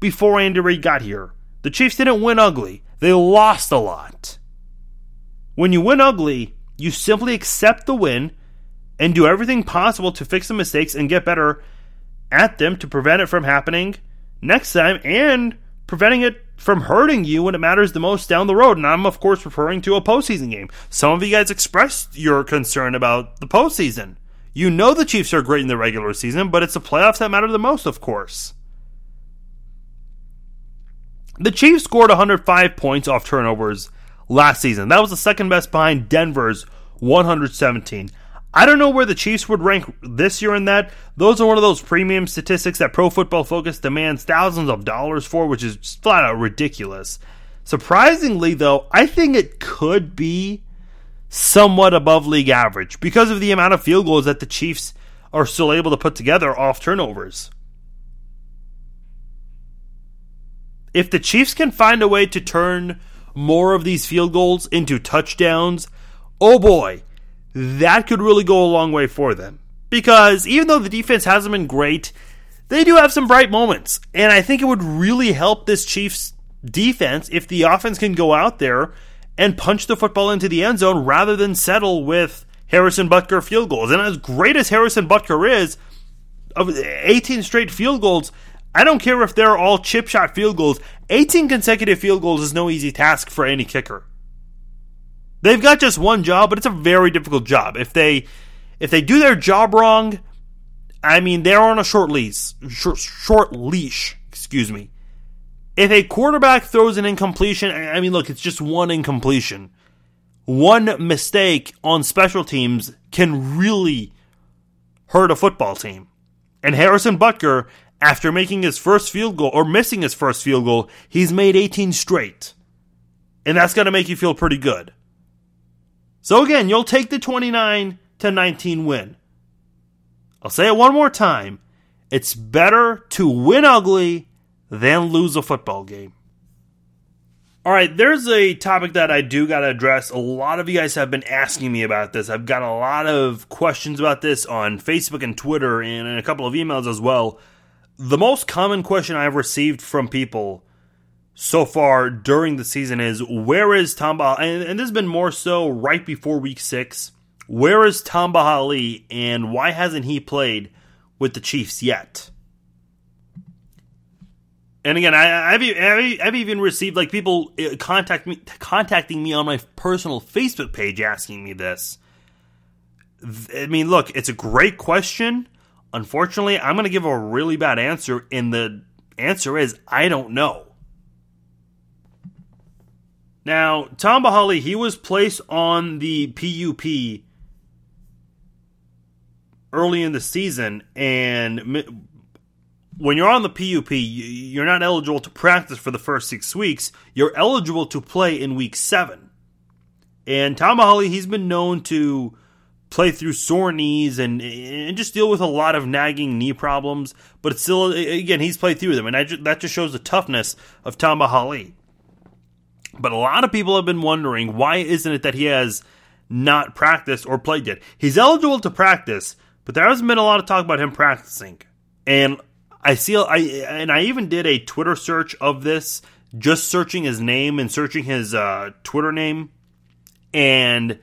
before Andy Reid got here. The Chiefs didn't win ugly, they lost a lot. When you win ugly, you simply accept the win and do everything possible to fix the mistakes and get better at them to prevent it from happening next time and preventing it from hurting you when it matters the most down the road. And I'm, of course, referring to a postseason game. Some of you guys expressed your concern about the postseason. You know the Chiefs are great in the regular season, but it's the playoffs that matter the most, of course. The Chiefs scored 105 points off turnovers last season. That was the second best behind Denver's 117. I don't know where the Chiefs would rank this year in that. Those are one of those premium statistics that Pro Football Focus demands thousands of dollars for, which is flat out ridiculous. Surprisingly, though, I think it could be somewhat above league average because of the amount of field goals that the Chiefs are still able to put together off turnovers. If the Chiefs can find a way to turn more of these field goals into touchdowns, oh boy, that could really go a long way for them. Because even though the defense hasn't been great, they do have some bright moments. And I think it would really help this Chiefs defense if the offense can go out there and punch the football into the end zone rather than settle with Harrison Butker field goals. And as great as Harrison Butker is, of 18 straight field goals, I don't care if they're all chip shot field goals. 18 consecutive field goals is no easy task for any kicker. They've got just one job, but it's a very difficult job. If they if they do their job wrong, I mean they're on a short leash, short, short leash, excuse me. If a quarterback throws an incompletion, I mean look, it's just one incompletion. One mistake on special teams can really hurt a football team. And Harrison Butker, after making his first field goal or missing his first field goal, he's made 18 straight. And that's going to make you feel pretty good. So again, you'll take the 29 to 19 win. I'll say it one more time. It's better to win ugly than lose a football game. All right, there's a topic that I do got to address. A lot of you guys have been asking me about this. I've got a lot of questions about this on Facebook and Twitter and in a couple of emails as well. The most common question I've received from people so far during the season is where is Tamba? And, and this has been more so right before week six. Where is Tamba Hali and why hasn't he played with the Chiefs yet? And again, I, have I've even received like people uh, contact me, contacting me on my personal Facebook page asking me this. I mean, look, it's a great question. Unfortunately, I'm going to give a really bad answer, and the answer is I don't know. Now, Tamba Hali, he was placed on the PUP early in the season, and when you're on the PUP, you're not eligible to practice for the first six weeks. You're eligible to play in week seven. And Tamba Hali, he's been known to play through sore knees and, and just deal with a lot of nagging knee problems. But still, again, he's played through them, and that just shows the toughness of Tamba Hali. But a lot of people have been wondering why isn't it that he has not practiced or played yet? He's eligible to practice, but there hasn't been a lot of talk about him practicing. And I see I and I even did a Twitter search of this, just searching his name and searching his uh, Twitter name, and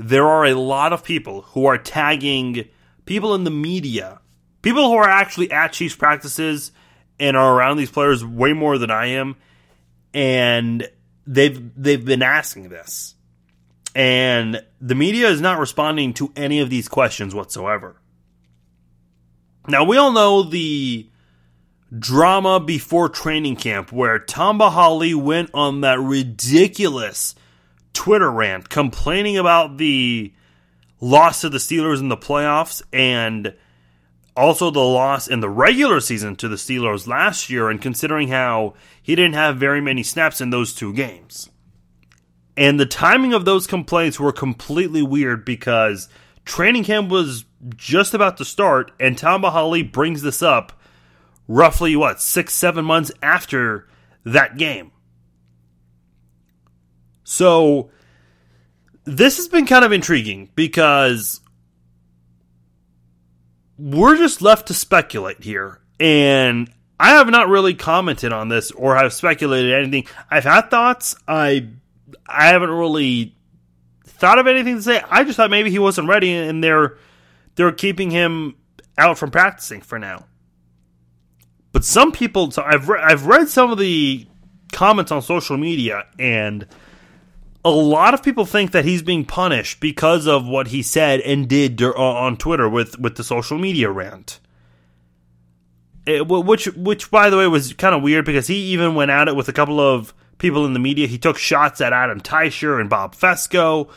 there are a lot of people who are tagging people in the media, people who are actually at Chiefs practices and are around these players way more than I am, and they've they've been asking this, and the media is not responding to any of these questions whatsoever. Now we all know the drama before training camp where Tamba Hali went on that ridiculous Twitter rant complaining about the loss to the Steelers in the playoffs and also the loss in the regular season to the Steelers last year, and considering how he didn't have very many snaps in those two games. And the timing of those complaints were completely weird because training camp was just about to start, and Tamba Hali brings this up roughly, what, six, seven months after that game. So this has been kind of intriguing because we're just left to speculate here. And I have not really commented on this or have speculated anything. I've had thoughts. I I haven't really thought of anything to say. I just thought maybe he wasn't ready and they're they're keeping him out from practicing for now. But some people, so I've re- I've read some of the comments on social media, and a lot of people think that he's being punished because of what he said and did on Twitter with with the social media rant. It, which which by the way was kind of weird because he even went at it with a couple of people in the media. He took shots at Adam Teicher and Bob Fescoe.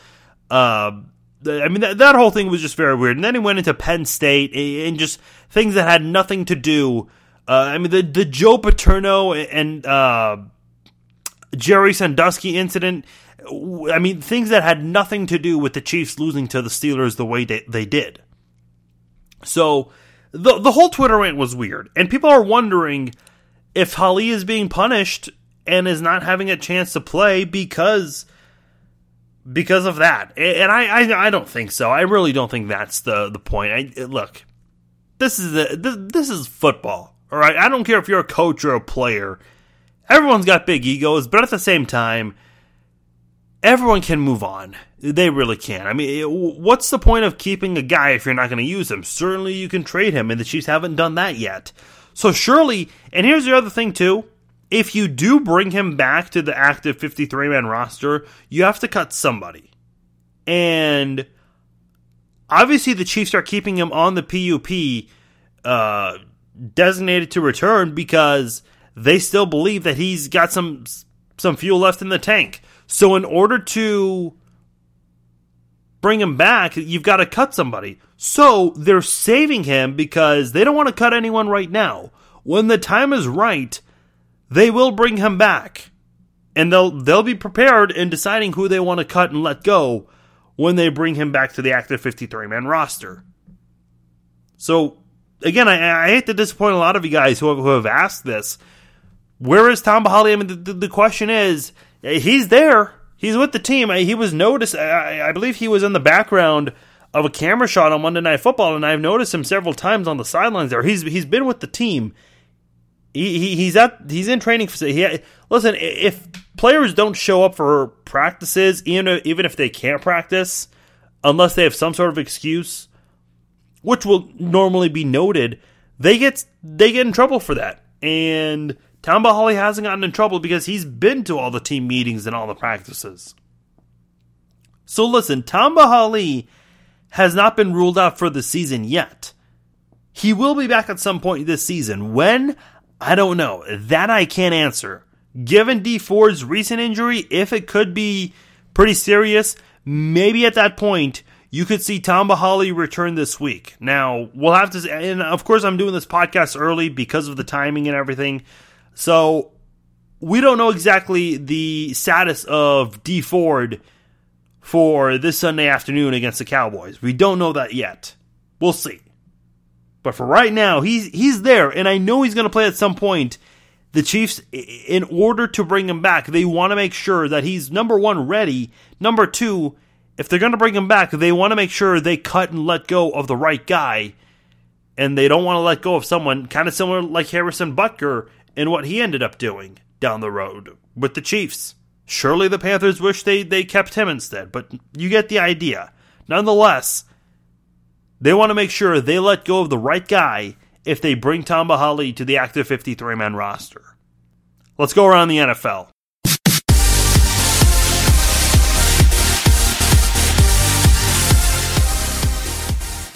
Uh, I mean, that, that whole thing was just very weird. And then he went into Penn State and just things that had nothing to do. Uh, I mean, the the Joe Paterno and uh, Jerry Sandusky incident. I mean, things that had nothing to do with the Chiefs losing to the Steelers the way they, did. So the the whole Twitter rant was weird, and people are wondering if Hali is being punished and is not having a chance to play because because of that. And I, I, I don't think so. I really don't think that's the the point. I, look, this is this, this is football. All right, I don't care if you're a coach or a player. Everyone's got big egos, but at the same time, everyone can move on. They really can. I mean, what's the point of keeping a guy if you're not going to use him? Certainly, you can trade him, and the Chiefs haven't done that yet. So surely, and here's the other thing too if you do bring him back to the active 53 man roster, you have to cut somebody. And obviously, the Chiefs are keeping him on the PUP uh, designated to return because they still believe that he's got some some fuel left in the tank. So, in order to bring him back, you've got to cut somebody. So, they're saving him because they don't want to cut anyone right now. When the time is right, they will bring him back. And they'll they'll be prepared in deciding who they want to cut and let go when they bring him back to the active 53 man roster. So again, I, I, hate to disappoint a lot of you guys who have, who have asked this. Where is Tamba Hali? I mean, the, the, question is, he's there. He's with the team. He was noticed. I, I believe he was in the background of a camera shot on Monday Night Football, and I've noticed him several times on the sidelines there. He's he's been with the team. He, he he's at he's in training. He, listen, if players don't show up for practices, even even if they can't practice, unless they have some sort of excuse, which will normally be noted, they get they get in trouble for that. And Tamba Hali hasn't gotten in trouble because he's been to all the team meetings and all the practices. So listen, Tamba Hali has not been ruled out for the season yet. He will be back at some point this season. When? I don't know. That I can't answer. Given Dee Ford's recent injury, if it could be pretty serious, maybe at that point you could see Tamba Hali return this week. Now, we'll have to, and of course, I'm doing this podcast early because of the timing and everything. So, we don't know exactly the status of Dee Ford for this Sunday afternoon against the Cowboys. We don't know that yet. We'll see. But for right now, he's he's there, and I know he's going to play at some point. The Chiefs, in order to bring him back, they want to make sure that he's number one ready. Number two, if they're going to bring him back, they want to make sure they cut and let go of the right guy, and they don't want to let go of someone kind of similar like Harrison Butker and what he ended up doing down the road with the Chiefs. Surely the Panthers wish they, they kept him instead, but you get the idea. Nonetheless, they want to make sure they let go of the right guy if they bring Tamba Hali to the active 53 man roster. Let's go around the NFL.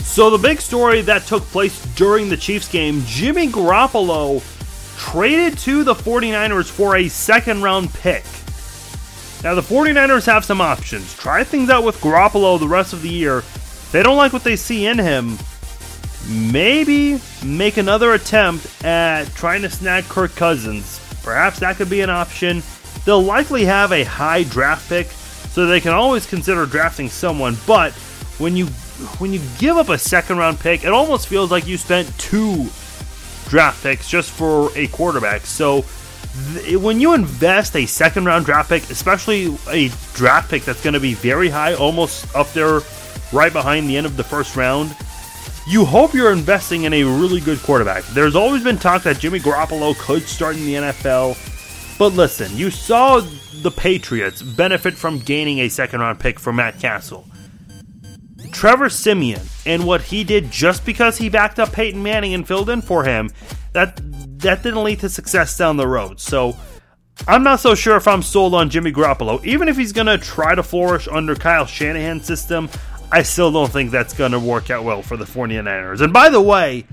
So, the big story that took place during the Chiefs game Jimmy Garoppolo traded to the 49ers for a second round pick. Now, the 49ers have some options. Try things out with Garoppolo the rest of the year they don't like what they see in him, maybe make another attempt at trying to snag Kirk Cousins. Perhaps that could be an option. They'll likely have a high draft pick, so they can always consider drafting someone. But when you when you give up a second round pick, it almost feels like you spent two draft picks just for a quarterback. So when you invest a second round draft pick, especially a draft pick that's going to be very high, almost up there right behind the end of the first round, you hope you're investing in a really good quarterback. There's always been talk that Jimmy Garoppolo could start in the NFL. But listen, you saw the Patriots benefit from gaining a second round pick for Matt Cassel. Trevor Siemian and what he did just because he backed up Peyton Manning and filled in for him, that that didn't lead to success down the road. So I'm not so sure if I'm sold on Jimmy Garoppolo. Even if he's to try to flourish under Kyle Shanahan's system, I still don't think that's to work out well for the 49ers. And by the way,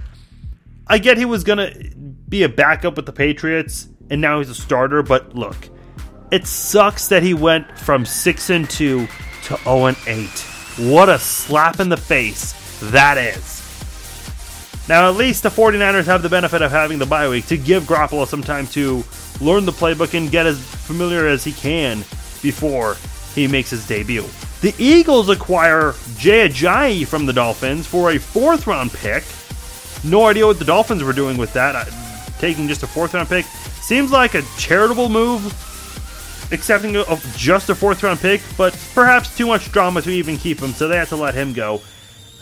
I get he was to be a backup with the Patriots and now he's a starter, but look, it sucks that he went from 6 and 2 to 0 and 8. What a slap in the face that is. Now, at least the 49ers have the benefit of having the bye week to give Garoppolo some time to learn the playbook and get as familiar as he can before he makes his debut. The Eagles acquire Jay Ajayi from the Dolphins for a fourth round pick. No idea what the Dolphins were doing with that. Taking just a fourth round pick seems like a charitable move, accepting of just a fourth round pick, but perhaps too much drama to even keep him, so they had to let him go.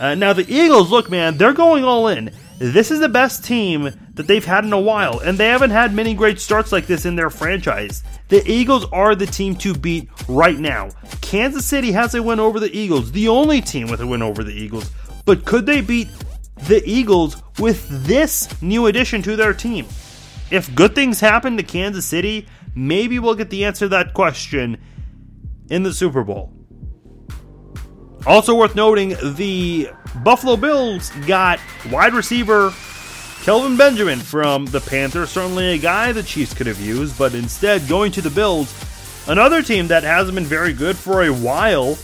Uh, now, the Eagles, look, man, they're going all in. This is the best team that they've had in a while, and they haven't had many great starts like this in their franchise. The Eagles are the team to beat right now. Kansas City has a win over the Eagles, the only team with a win over the Eagles. But could they beat the Eagles with this new addition to their team? If good things happen to Kansas City, maybe we'll get the answer to that question in the Super Bowl. Also worth noting, the Buffalo Bills got wide receiver Kelvin Benjamin from the Panthers. Certainly a guy the Chiefs could have used, but instead going to the Bills, another team that hasn't been very good for a while.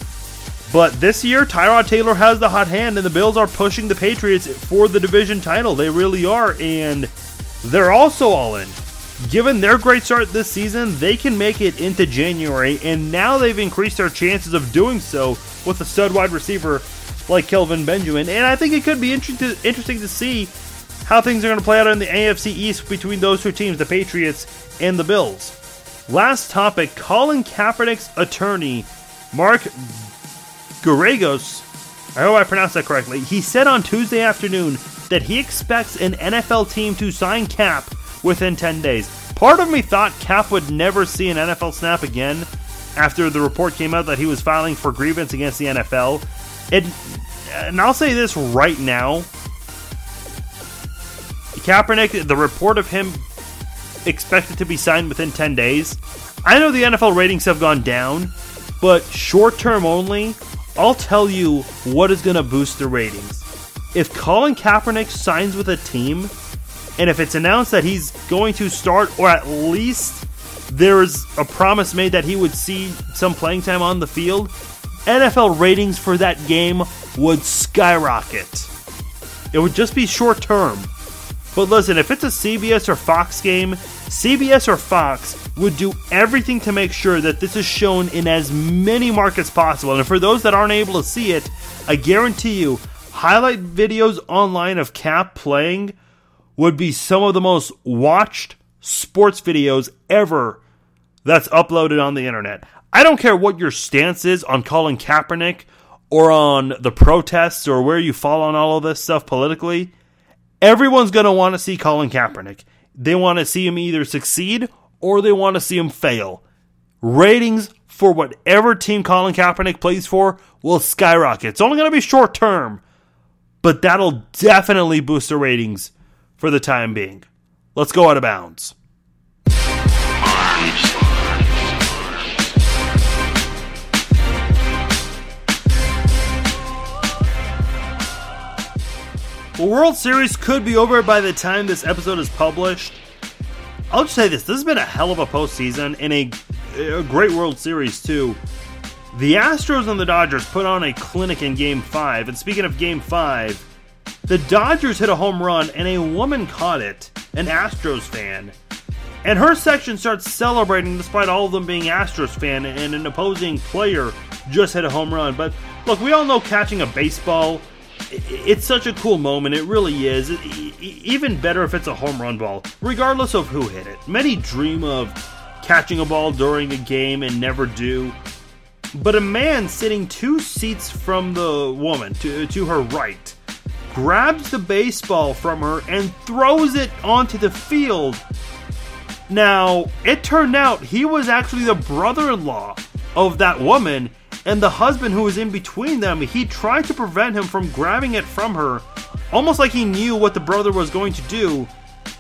But this year, Tyrod Taylor has the hot hand, and the Bills are pushing the Patriots for the division title. They really are, and they're also all in. Given their great start this season, they can make it into January, and now they've increased their chances of doing so with a stud wide receiver like Kelvin Benjamin. And I think it could be interesting to see how things are going to play out in the AFC East between those two teams, the Patriots and the Bills. Last topic Colin Kaepernick's attorney, Mark Geragos, I hope I pronounced that correctly, he said on Tuesday afternoon that he expects an NFL team to sign Cap within 10 days. Part of me thought Cap would never see an NFL snap again after the report came out that he was filing for grievance against the NFL. It, and I'll say this right now Kaepernick, the report of him expected to be signed within 10 days. I know the NFL ratings have gone down, but short term only, I'll tell you what is going to boost the ratings. If Colin Kaepernick signs with a team, and if it's announced that he's going to start, or at least there's a promise made that he would see some playing time on the field, NFL ratings for that game would skyrocket. It would just be short term. But listen, if it's a CBS or Fox game, CBS or Fox would do everything to make sure that this is shown in as many markets possible. And for those that aren't able to see it, I guarantee you, highlight videos online of Cap playing would be some of the most watched sports videos ever that's uploaded on the internet. I don't care what your stance is on Colin Kaepernick or on the protests or where you fall on all of this stuff politically. Everyone's going to want to see Colin Kaepernick. They want to see him either succeed or they want to see him fail. Ratings for whatever team Colin Kaepernick plays for will skyrocket. It's only going to be short term, but that'll definitely boost the ratings for the time being. Let's go out of bounds. The World Series could be over by the time this episode is published. I'll just say this: this has been a hell of a postseason and a, a great World Series too. The Astros and the Dodgers put on a clinic in Game Five, and speaking of Game Five, the Dodgers hit a home run and a woman caught it, an Astros fan. And her section starts celebrating despite all of them being Astros fan and an opposing player just hit a home run. But look, we all know catching a baseball it's such a cool moment. It really is. even better if it's a home run ball, regardless of who hit it. Many dream of catching a ball during a game and never do. But a man sitting two seats from the woman, to, to her right, grabs the baseball from her and throws it onto the field. Now, it turned out he was actually the brother in law of that woman, and the husband who was in between them, he tried to prevent him from grabbing it from her, almost like he knew what the brother was going to do.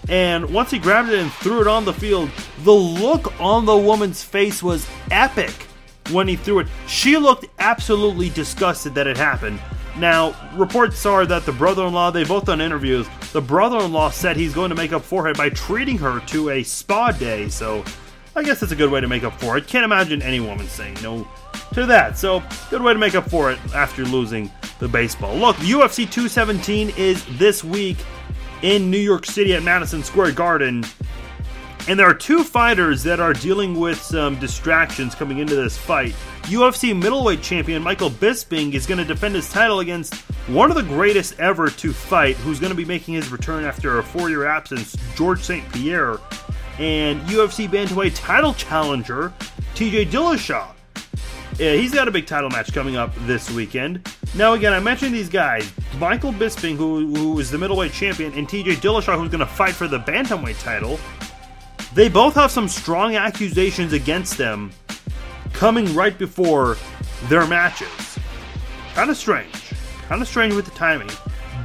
And once he grabbed it and threw it on the field, the look on the woman's face was epic when he threw it. She looked absolutely disgusted that it happened. Now, reports are that the brother in law, they both done interviews. The brother in law said he's going to make up for it by treating her to a spa day, so I guess that's a good way to make up for it. Can't imagine any woman saying no to that. So, good way to make up for it after losing the baseball. Look, UFC 217 is this week in New York City at Madison Square Garden. And there are two fighters that are dealing with some distractions coming into this fight. UFC middleweight champion Michael Bisping is going to defend his title against one of the greatest ever to fight, who's going to be making his return after a four year absence, Georges St. Pierre. And UFC bantamweight title challenger TJ Dillashaw yeah, he's got a big title match coming up this weekend. Now, again, I mentioned these guys Michael Bisping, who, who is the middleweight champion, and TJ Dillashaw, who's going to fight for the bantamweight title. They both have some strong accusations against them coming right before their matches. Kind of strange. Kind of strange with the timing.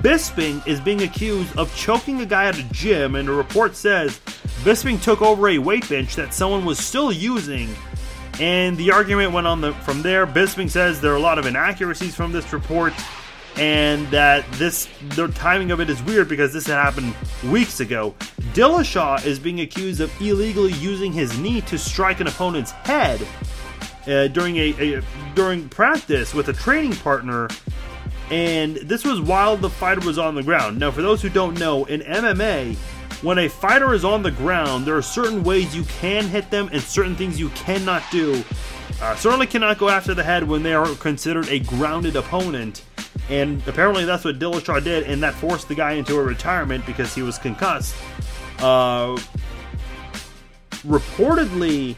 Bisping is being accused of choking a guy at a gym, and the report says Bisping took over a weight bench that someone was still using and the argument went on the, from there. Bisping says there are a lot of inaccuracies from this report, and that this the timing of it is weird because this had happened weeks ago. Dillashaw is being accused of illegally using his knee to strike an opponent's head uh, during a, a during practice with a training partner. And this was while the fighter was on the ground. Now, for those who don't know, in MMA, when a fighter is on the ground, there are certain ways you can hit them and certain things you cannot do. Uh, certainly cannot go after the head when they are considered a grounded opponent. And apparently that's what Dillashaw did, and that forced the guy into a retirement because he was concussed. Uh, reportedly,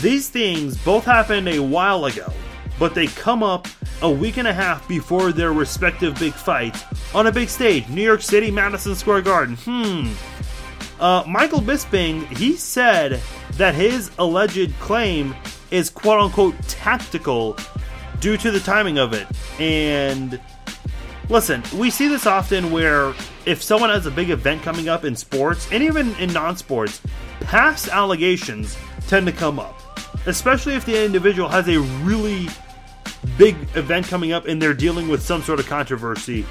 these things both happened a while ago, but they come up a week and a half before their respective big fights on a big stage, New York City, Madison Square Garden. Hmm. Uh, Michael Bisping, he said that his alleged claim is quote unquote tactical due to the timing of it. And listen, we see this often where if someone has a big event coming up in sports and even in non sports, past allegations tend to come up. Especially if the individual has a really big event coming up and they're dealing with some sort of controversy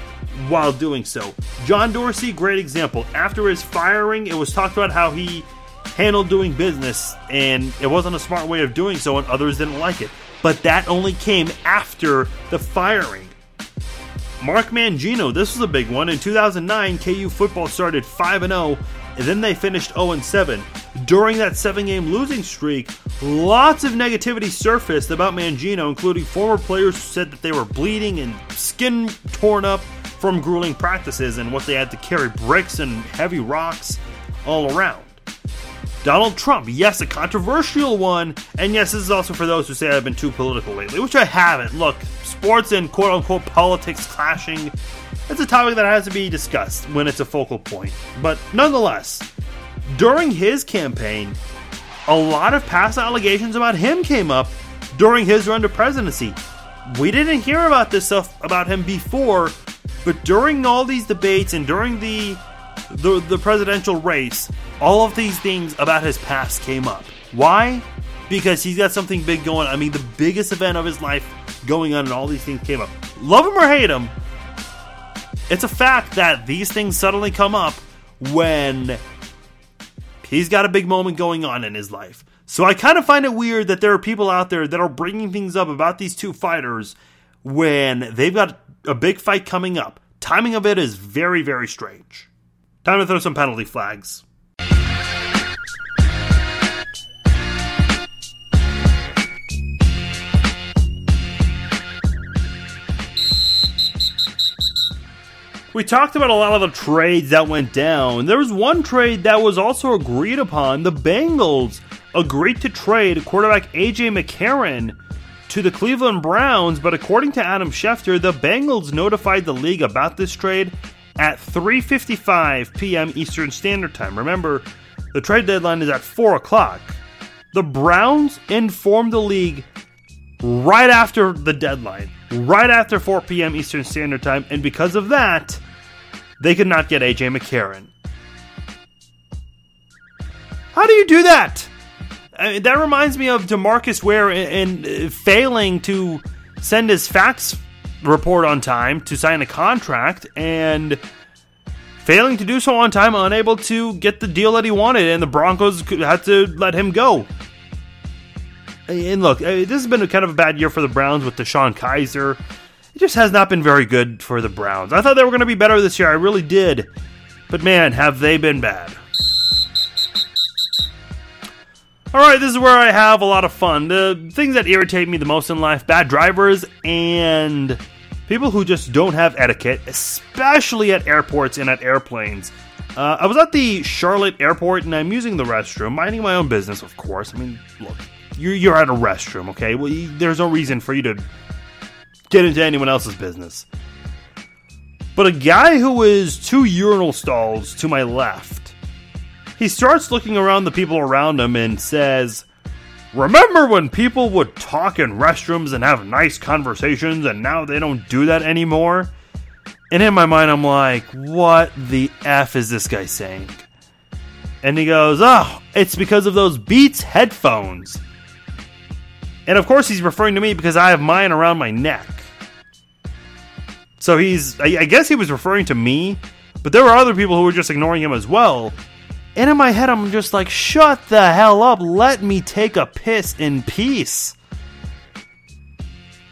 while doing so. John Dorsey, great example. After his firing, it was talked about how he handled doing business and it wasn't a smart way of doing so and others didn't like it. But that only came after the firing. Mark Mangino, this was a big one. In 2009, KU football started 5 0 and then they finished 0 7. During that seven game losing streak, lots of negativity surfaced about Mangino, including former players who said that they were bleeding and skin torn up from grueling practices and what they had to carry bricks and heavy rocks all around. Donald Trump, yes, a controversial one, and yes, this is also for those who say I've been too political lately, which I haven't. Look, sports and quote unquote politics clashing, it's a topic that has to be discussed when it's a focal point. But nonetheless, during his campaign, a lot of past allegations about him came up during his run to presidency. We didn't hear about this stuff about him before, but during all these debates and during the the, the presidential race, all of these things about his past came up. Why? Because he's got something big going. I mean, the biggest event of his life going on, and all these things came up. Love him or hate him, it's a fact that these things suddenly come up when he's got a big moment going on in his life. So I kind of find it weird that there are people out there that are bringing things up about these two fighters when they've got a big fight coming up. Timing of it is very, very strange. Time to throw some penalty flags. We talked about a lot of the trades that went down. There was one trade that was also agreed upon. The Bengals agreed to trade quarterback AJ McCarron to the Cleveland Browns, but according to Adam Schefter, the Bengals notified the league about this trade at 3:55 p.m. Eastern Standard Time. Remember, the trade deadline is at 4 o'clock. The Browns informed the league right after the deadline, right after 4 p.m. Eastern Standard Time, and because of that, they could not get AJ McCarron. How do you do that? I mean, that reminds me of Demarcus Ware and, and failing to send his fax report on time to sign a contract and failing to do so on time, unable to get the deal that he wanted, and the Broncos had to let him go. And look, uh, this has been a kind of a bad year for the Browns with DeShone Kizer. It just has not been very good for the Browns. I thought they were going to be better this year. I really did. But man, have they been bad. Alright, this is where I have a lot of fun. The things that irritate me the most in life bad drivers and people who just don't have etiquette, especially at airports and at airplanes. Uh, I was at the Charlotte airport and I'm using the restroom, minding my own business, of course. I mean, look, you're, you're at a restroom, okay? Well, there's no reason for you to get into anyone else's business. But a guy who is two urinal stalls to my left, he starts looking around the people around him and says, Remember when people would talk in restrooms and have nice conversations and now they don't do that anymore? And in my mind, I'm like, what the F is this guy saying? And he goes, oh, it's because of those Beats headphones. And of course, he's referring to me because I have mine around my neck. So he's, I, guess he was referring to me, but there were other people who were just ignoring him as well. And in my head, I'm just like, shut the hell up. Let me take a piss in peace.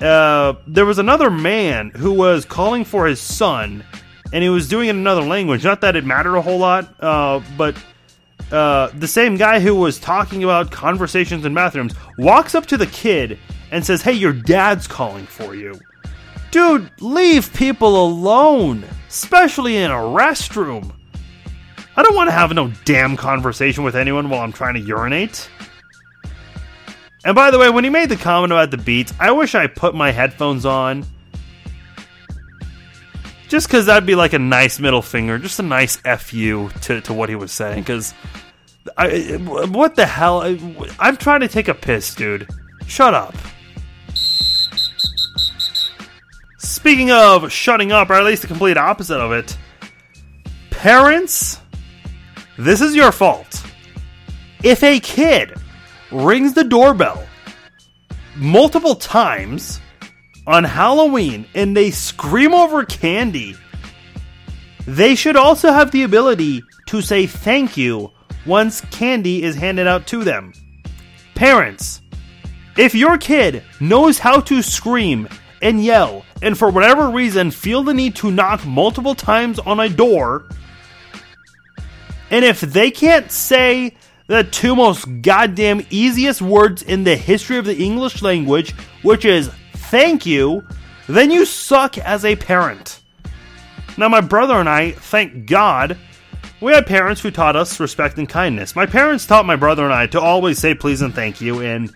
Uh, there was another man who was calling for his son, and he was doing it in another language. Not that it mattered a whole lot, uh, but uh, the same guy who was talking about conversations in bathrooms walks up to the kid and says, Hey, your dad's calling for you. Dude, leave people alone, especially in a restroom. I don't want to have no damn conversation with anyone while I'm trying to urinate. And by the way, when he made the comment about the beats, I wish I put my headphones on. Just because that'd be like a nice middle finger, just a nice fu to, to what he was saying. Because, what the hell? I'm trying to take a piss, dude. Shut up. Speaking of shutting up, or at least the complete opposite of it, parents, this is your fault. If a kid rings the doorbell multiple times on Halloween and they scream over candy, they should also have the ability to say thank you once candy is handed out to them. Parents, if your kid knows how to scream and yell and for whatever reason feel the need to knock multiple times on a door, and if they can't say the two most goddamn easiest words in the history of the English language, which is thank you, then you suck as a parent. Now, my brother and I, thank God, we had parents who taught us respect and kindness. My parents taught my brother and I to always say please and thank you, and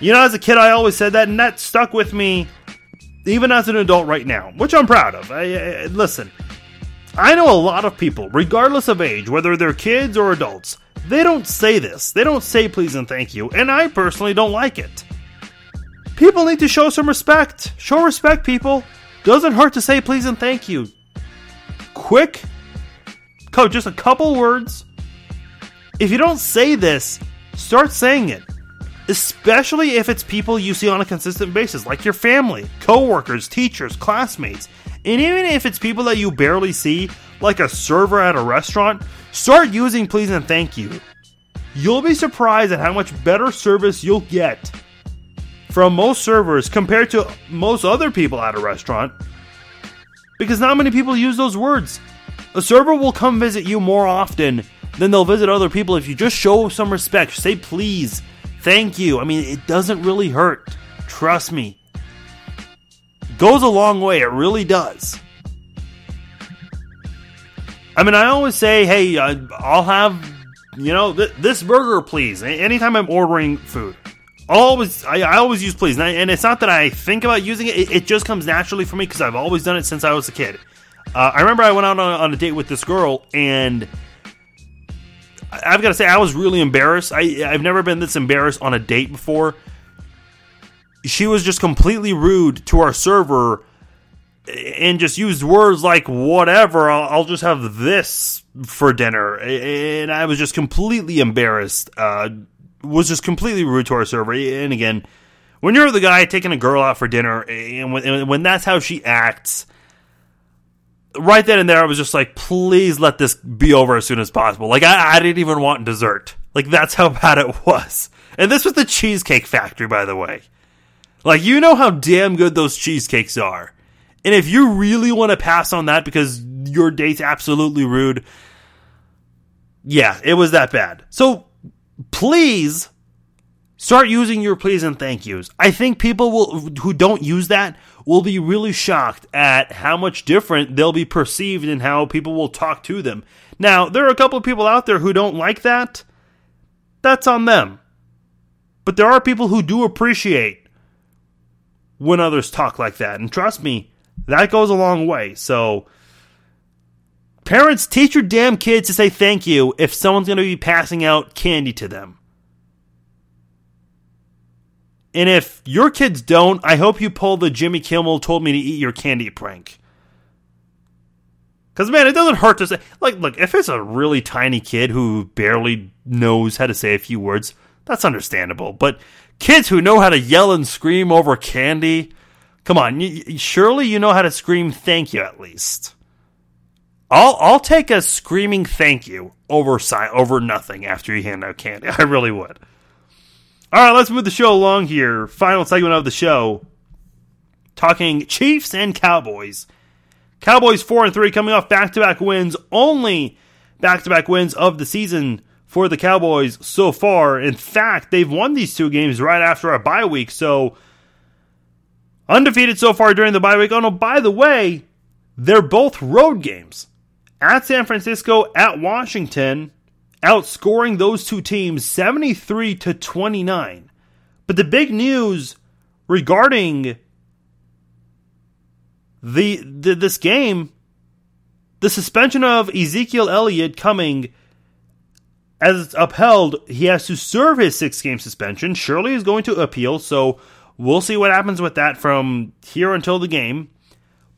you know, as a kid, I always said that, and that stuck with me even as an adult right now, which I'm proud of. I, I, listen, I know a lot of people, regardless of age, whether they're kids or adults, they don't say this. They don't say please and thank you, and I personally don't like it. People need to show some respect. Show respect, people. Doesn't hurt to say please and thank you. Quick, just a couple words. If you don't say this, start saying it. Especially if it's people you see on a consistent basis, like your family, coworkers, teachers, classmates. And even if it's people that you barely see, like a server at a restaurant, start using please and thank you. You'll be surprised at how much better service you'll get from most servers compared to most other people at a restaurant. Because not many people use those words. A server will come visit you more often than they'll visit other people if you just show some respect. Say please, thank you. I mean, it doesn't really hurt. Trust me. Goes a long way, it really does. I mean, I always say, hey, uh, I'll have, you know, th- this burger, please. Anytime I'm ordering food, always, I, I always use please. And, I, and, it's not that I think about using it, it, it just comes naturally for me because I've always done it since I was a kid. Uh, I remember I went out on, on a date with this girl, and I've got to say, I was really embarrassed. I, I've never been this embarrassed on a date before. She was just completely rude to our server and just used words like whatever I'll, I'll, just have this for dinner and i was just completely embarrassed uh, was just completely rude to our server and again when you're the guy taking a girl out for dinner and when, and when that's how she acts right then and there i was just like please let this be over as soon as possible. Like I, I didn't even want dessert. Like that's how bad it was. And this was the cheesecake factory by the way. Like you know how damn good those cheesecakes are. And if you really want to pass on that because your date's absolutely rude, yeah, it was that bad. So please start using your please and thank yous. I think people will who don't use that will be really shocked at how much different they'll be perceived and how people will talk to them. Now, there are a couple of people out there who don't like that. That's on them. But there are people who do appreciate when others talk like that. And trust me, that goes a long way. So, parents, teach your damn kids to say thank you if someone's going to be passing out candy to them. And if your kids don't, I hope you pull the Jimmy Kimmel told me to eat your candy prank. Because, man, it doesn't hurt to say, like, look, if it's a really tiny kid who barely knows how to say a few words, that's understandable. But kids who know how to yell and scream over candy, Come on, you, surely you know how to scream thank you at least. I'll I'll take a screaming thank you over over nothing after you hand out candy. I really would. All right, let's move the show along here. Final segment of the show. Talking Chiefs and Cowboys. Cowboys 4 and 3 coming off back-to-back wins, only back-to-back wins of the season for the Cowboys so far. In fact, they've won these two games right after a bye week, so Undefeated so far during the bye week. Oh no, by the way, they're both road games. At San Francisco, at Washington, outscoring those two teams 73 to 29. But the big news regarding the, the this game, the suspension of Ezekiel Elliott coming as upheld, he has to serve his six game suspension. Shirley is going to appeal, so We'll see what happens with that from here until the game.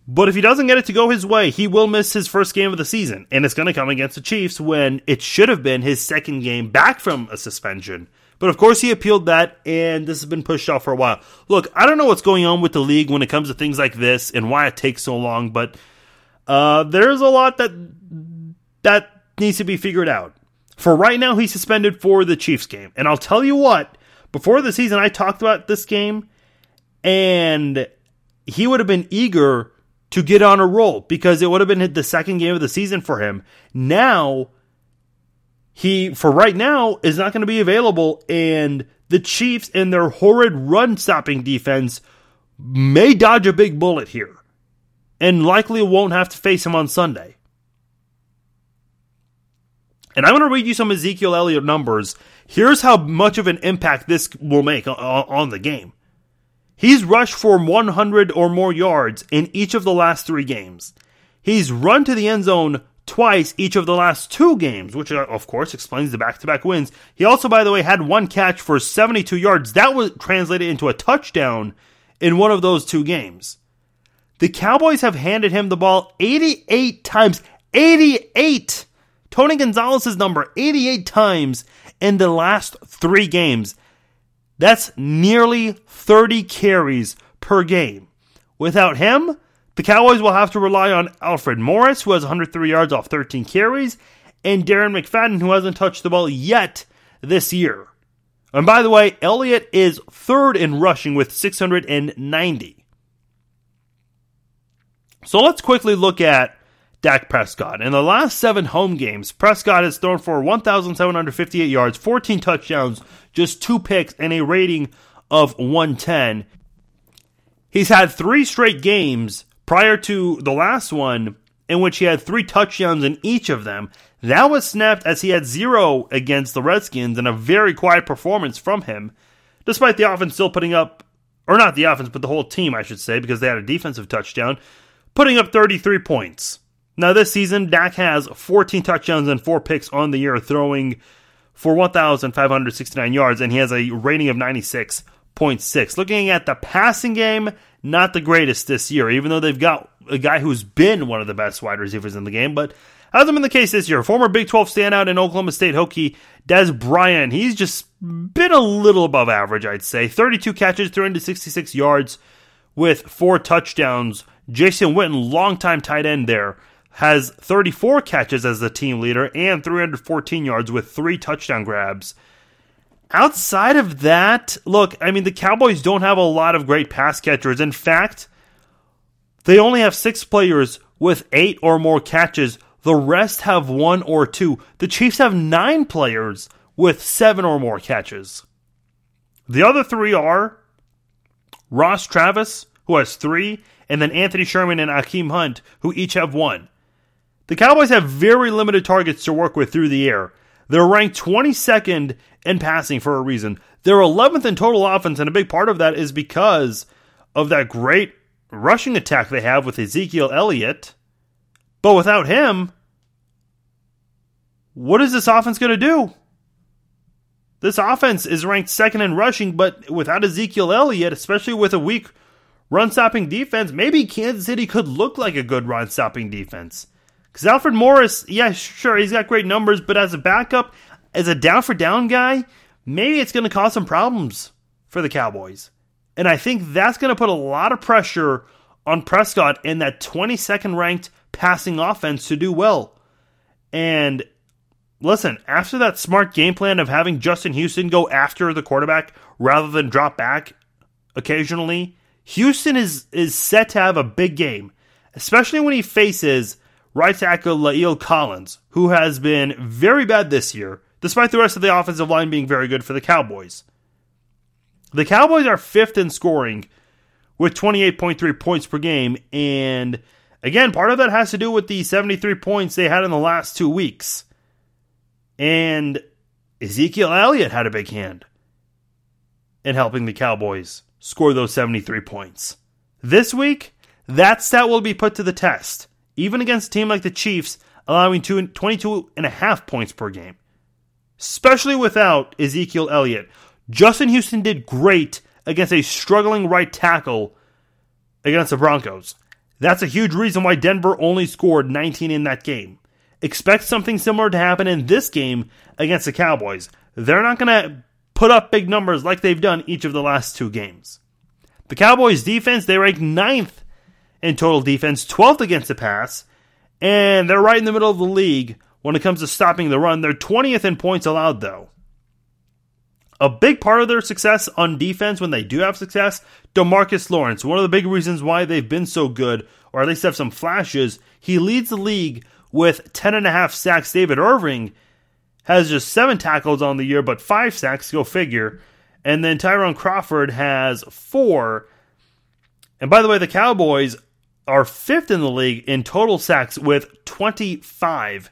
But if he doesn't get it to go his way, he will miss his first game of the season. And it's going to come against the Chiefs when it should have been his second game back from a suspension. But of course, he appealed that, and this has been pushed off for a while. Look, I don't know what's going on with the league when it comes to things like this and why it takes so long, but uh, there's a lot that that needs to be figured out. For right now, he's suspended for the Chiefs game. And I'll tell you what, before the season, I talked about this game, and he would have been eager to get on a roll because it would have been the second game of the season for him. Now, he, for right now, is not going to be available, and the Chiefs and their horrid run stopping defense may dodge a big bullet here and likely won't have to face him on Sunday. And I'm going to read you some Ezekiel Elliott numbers Here's how much of an impact this will make on the game. He's rushed for 100 or more yards in each of the last three games. He's run to the end zone twice each of the last two games, which uh, of course explains the back-to-back wins. He also, by the way, had one catch for 72 yards. That was translated into a touchdown in one of those two games. The Cowboys have handed him the ball 88 times. 88! Tony Gonzalez's number 88 times in the last three games. That's nearly 30 carries per game. Without him, the Cowboys will have to rely on Alfred Morris, who has 103 yards off 13 carries, and Darren McFadden, who hasn't touched the ball yet this year. And by the way, Elliott is third in rushing with 690. So let's quickly look at Dak Prescott. In the last seven home games, Prescott has thrown for 1,758 yards, 14 touchdowns, just two picks, and a rating of 110. He's had three straight games prior to the last one in which he had three touchdowns in each of them. That was snapped as he had zero against the Redskins and a very quiet performance from him, despite the offense still putting up, or not the offense, but the whole team, I should say, because they had a defensive touchdown, putting up 33 points. Now, this season, Dak has 14 touchdowns and four picks on the year, throwing for 1,569 yards, and he has a rating of 96.6. Looking at the passing game, not the greatest this year, even though they've got a guy who's been one of the best wide receivers in the game, but hasn't been the case this year. Former Big 12 standout in Oklahoma State Hokie, Dez Bryant, he's just been a little above average, I'd say. 32 catches, 366 yards with four touchdowns. Jason Witten, longtime tight end there, has 34 catches as the team leader and 314 yards with three touchdown grabs. Outside of that, look, I mean, the Cowboys don't have a lot of great pass catchers. In fact, they only have six players with eight or more catches. The rest have one or two. The Chiefs have nine players with seven or more catches. The other three are Ross Travis, who has three, and then Anthony Sherman and Akeem Hunt, who each have one. The Cowboys have very limited targets to work with through the air. They're ranked 22nd in passing for a reason. They're 11th in total offense, and a big part of that is because of that great rushing attack they have with Ezekiel Elliott. But without him, what is this offense going to do? This offense is ranked second in rushing, but without Ezekiel Elliott, especially with a weak run stopping defense, maybe Kansas City could look like a good run stopping defense. Because Alfred Morris, yeah, sure, he's got great numbers, but as a backup, as a down for down guy, maybe it's going to cause some problems for the Cowboys. And I think that's going to put a lot of pressure on Prescott in that 22nd ranked passing offense to do well. And listen, after that smart game plan of having Justin Houston go after the quarterback rather than drop back occasionally, Houston is is set to have a big game, especially when he faces right tackle La'el Collins, who has been very bad this year, despite the rest of the offensive line being very good for the Cowboys. The Cowboys are fifth in scoring with 28.3 points per game, and again, part of that has to do with the 73 points they had in the last two weeks. And Ezekiel Elliott had a big hand in helping the Cowboys score those 73 points. This week, that stat will be put to the test even against a team like the Chiefs, allowing 22 and a half points per game. Especially without Ezekiel Elliott. Justin Houston did great against a struggling right tackle against the Broncos. That's a huge reason why Denver only scored 19 in that game. Expect something similar to happen in this game against the Cowboys. They're not going to put up big numbers like they've done each of the last two games. The Cowboys defense, they rank ninth in total defense, 12th against the pass, and they're right in the middle of the league when it comes to stopping the run. They're 20th in points allowed, though. A big part of their success on defense when they do have success, Demarcus Lawrence, one of the big reasons why they've been so good, or at least have some flashes, he leads the league with 10.5 sacks. David Irving has just seven tackles on the year, but five sacks, go figure. And then Tyrone Crawford has four. And by the way, the Cowboys are fifth in the league in total sacks with 25.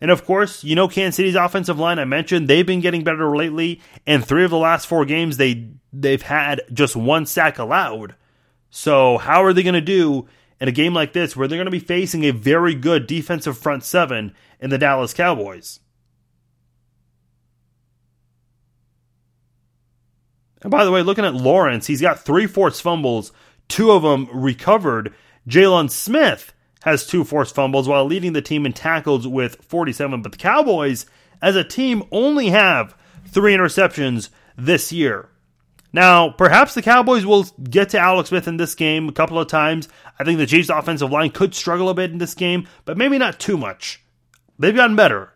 And of course, you know Kansas City's offensive line I mentioned, they've been getting better lately. And three of the last four games they they've had just one sack allowed. So how are they going to do in a game like this where they're going to be facing a very good defensive front seven in the Dallas Cowboys? And by the way, looking at Lawrence, he's got three forced fumbles, two of them recovered. Jaylon Smith has two forced fumbles while leading the team in tackles with 47. But the Cowboys, as a team, only have three interceptions this year. Now, perhaps the Cowboys will get to Alex Smith in this game a couple of times. I think the Chiefs' offensive line could struggle a bit in this game, but maybe not too much. They've gotten better.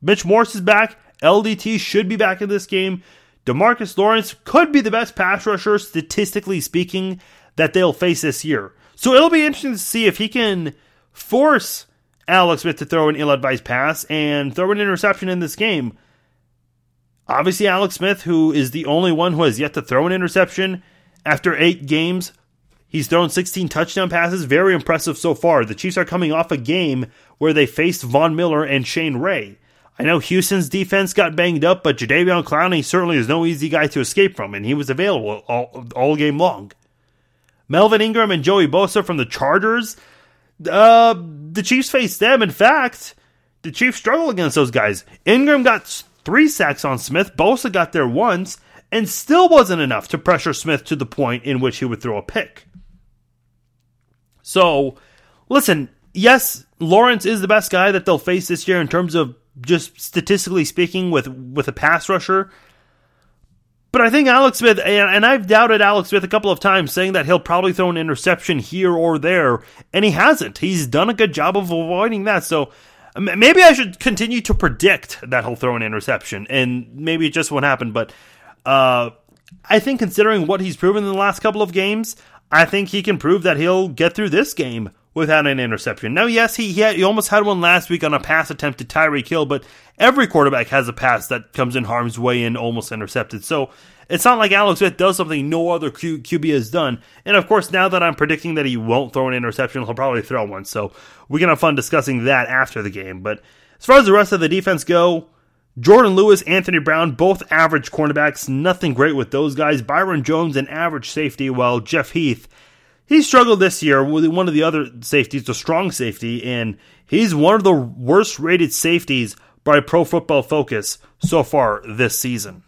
Mitch Morse is back. LDT should be back in this game. Demarcus Lawrence could be the best pass rusher, statistically speaking, that they'll face this year. So it'll be interesting to see if he can force Alex Smith to throw an ill advised pass and throw an interception in this game. Obviously, Alex Smith, who is the only one who has yet to throw an interception after eight games, He's thrown 16 touchdown passes. Very impressive so far. The Chiefs are coming off a game where they faced Von Miller and Shane Ray. I know Houston's defense got banged up, but Jadeveon Clowney certainly is no easy guy to escape from, and he was available all, all game long. Melvin Ingram and Joey Bosa from the Chargers. Uh, the Chiefs faced them. In fact, the Chiefs struggle against those guys. Ingram got three sacks on Smith. Bosa got there once, and still wasn't enough to pressure Smith to the point in which he would throw a pick. So, listen, yes, Lawrence is the best guy that they'll face this year in terms of just statistically speaking with with a pass rusher. But I think Alex Smith, and I've doubted Alex Smith a couple of times, saying that he'll probably throw an interception here or there, and he hasn't. He's done a good job of avoiding that. So maybe I should continue to predict that he'll throw an interception, and maybe it just won't happen. But uh, I think considering what he's proven in the last couple of games, I think he can prove that he'll get through this game without an interception. Now, yes, he, he, had, he almost had one last week on a pass attempt to Tyreek Hill, but every quarterback has a pass that comes in harm's way and almost intercepted. So it's not like Alex Smith does something no other Q, QB has done. And of course, now that I'm predicting that he won't throw an interception, he'll probably throw one. So we can have fun discussing that after the game. But as far as the rest of the defense go, Jourdan Lewis, Anthony Brown, both average cornerbacks. Nothing great with those guys. Byron Jones, an average safety, while Jeff Heath he struggled this year with one of the other safeties, the strong safety, and he's one of the worst rated safeties by Pro Football Focus so far this season.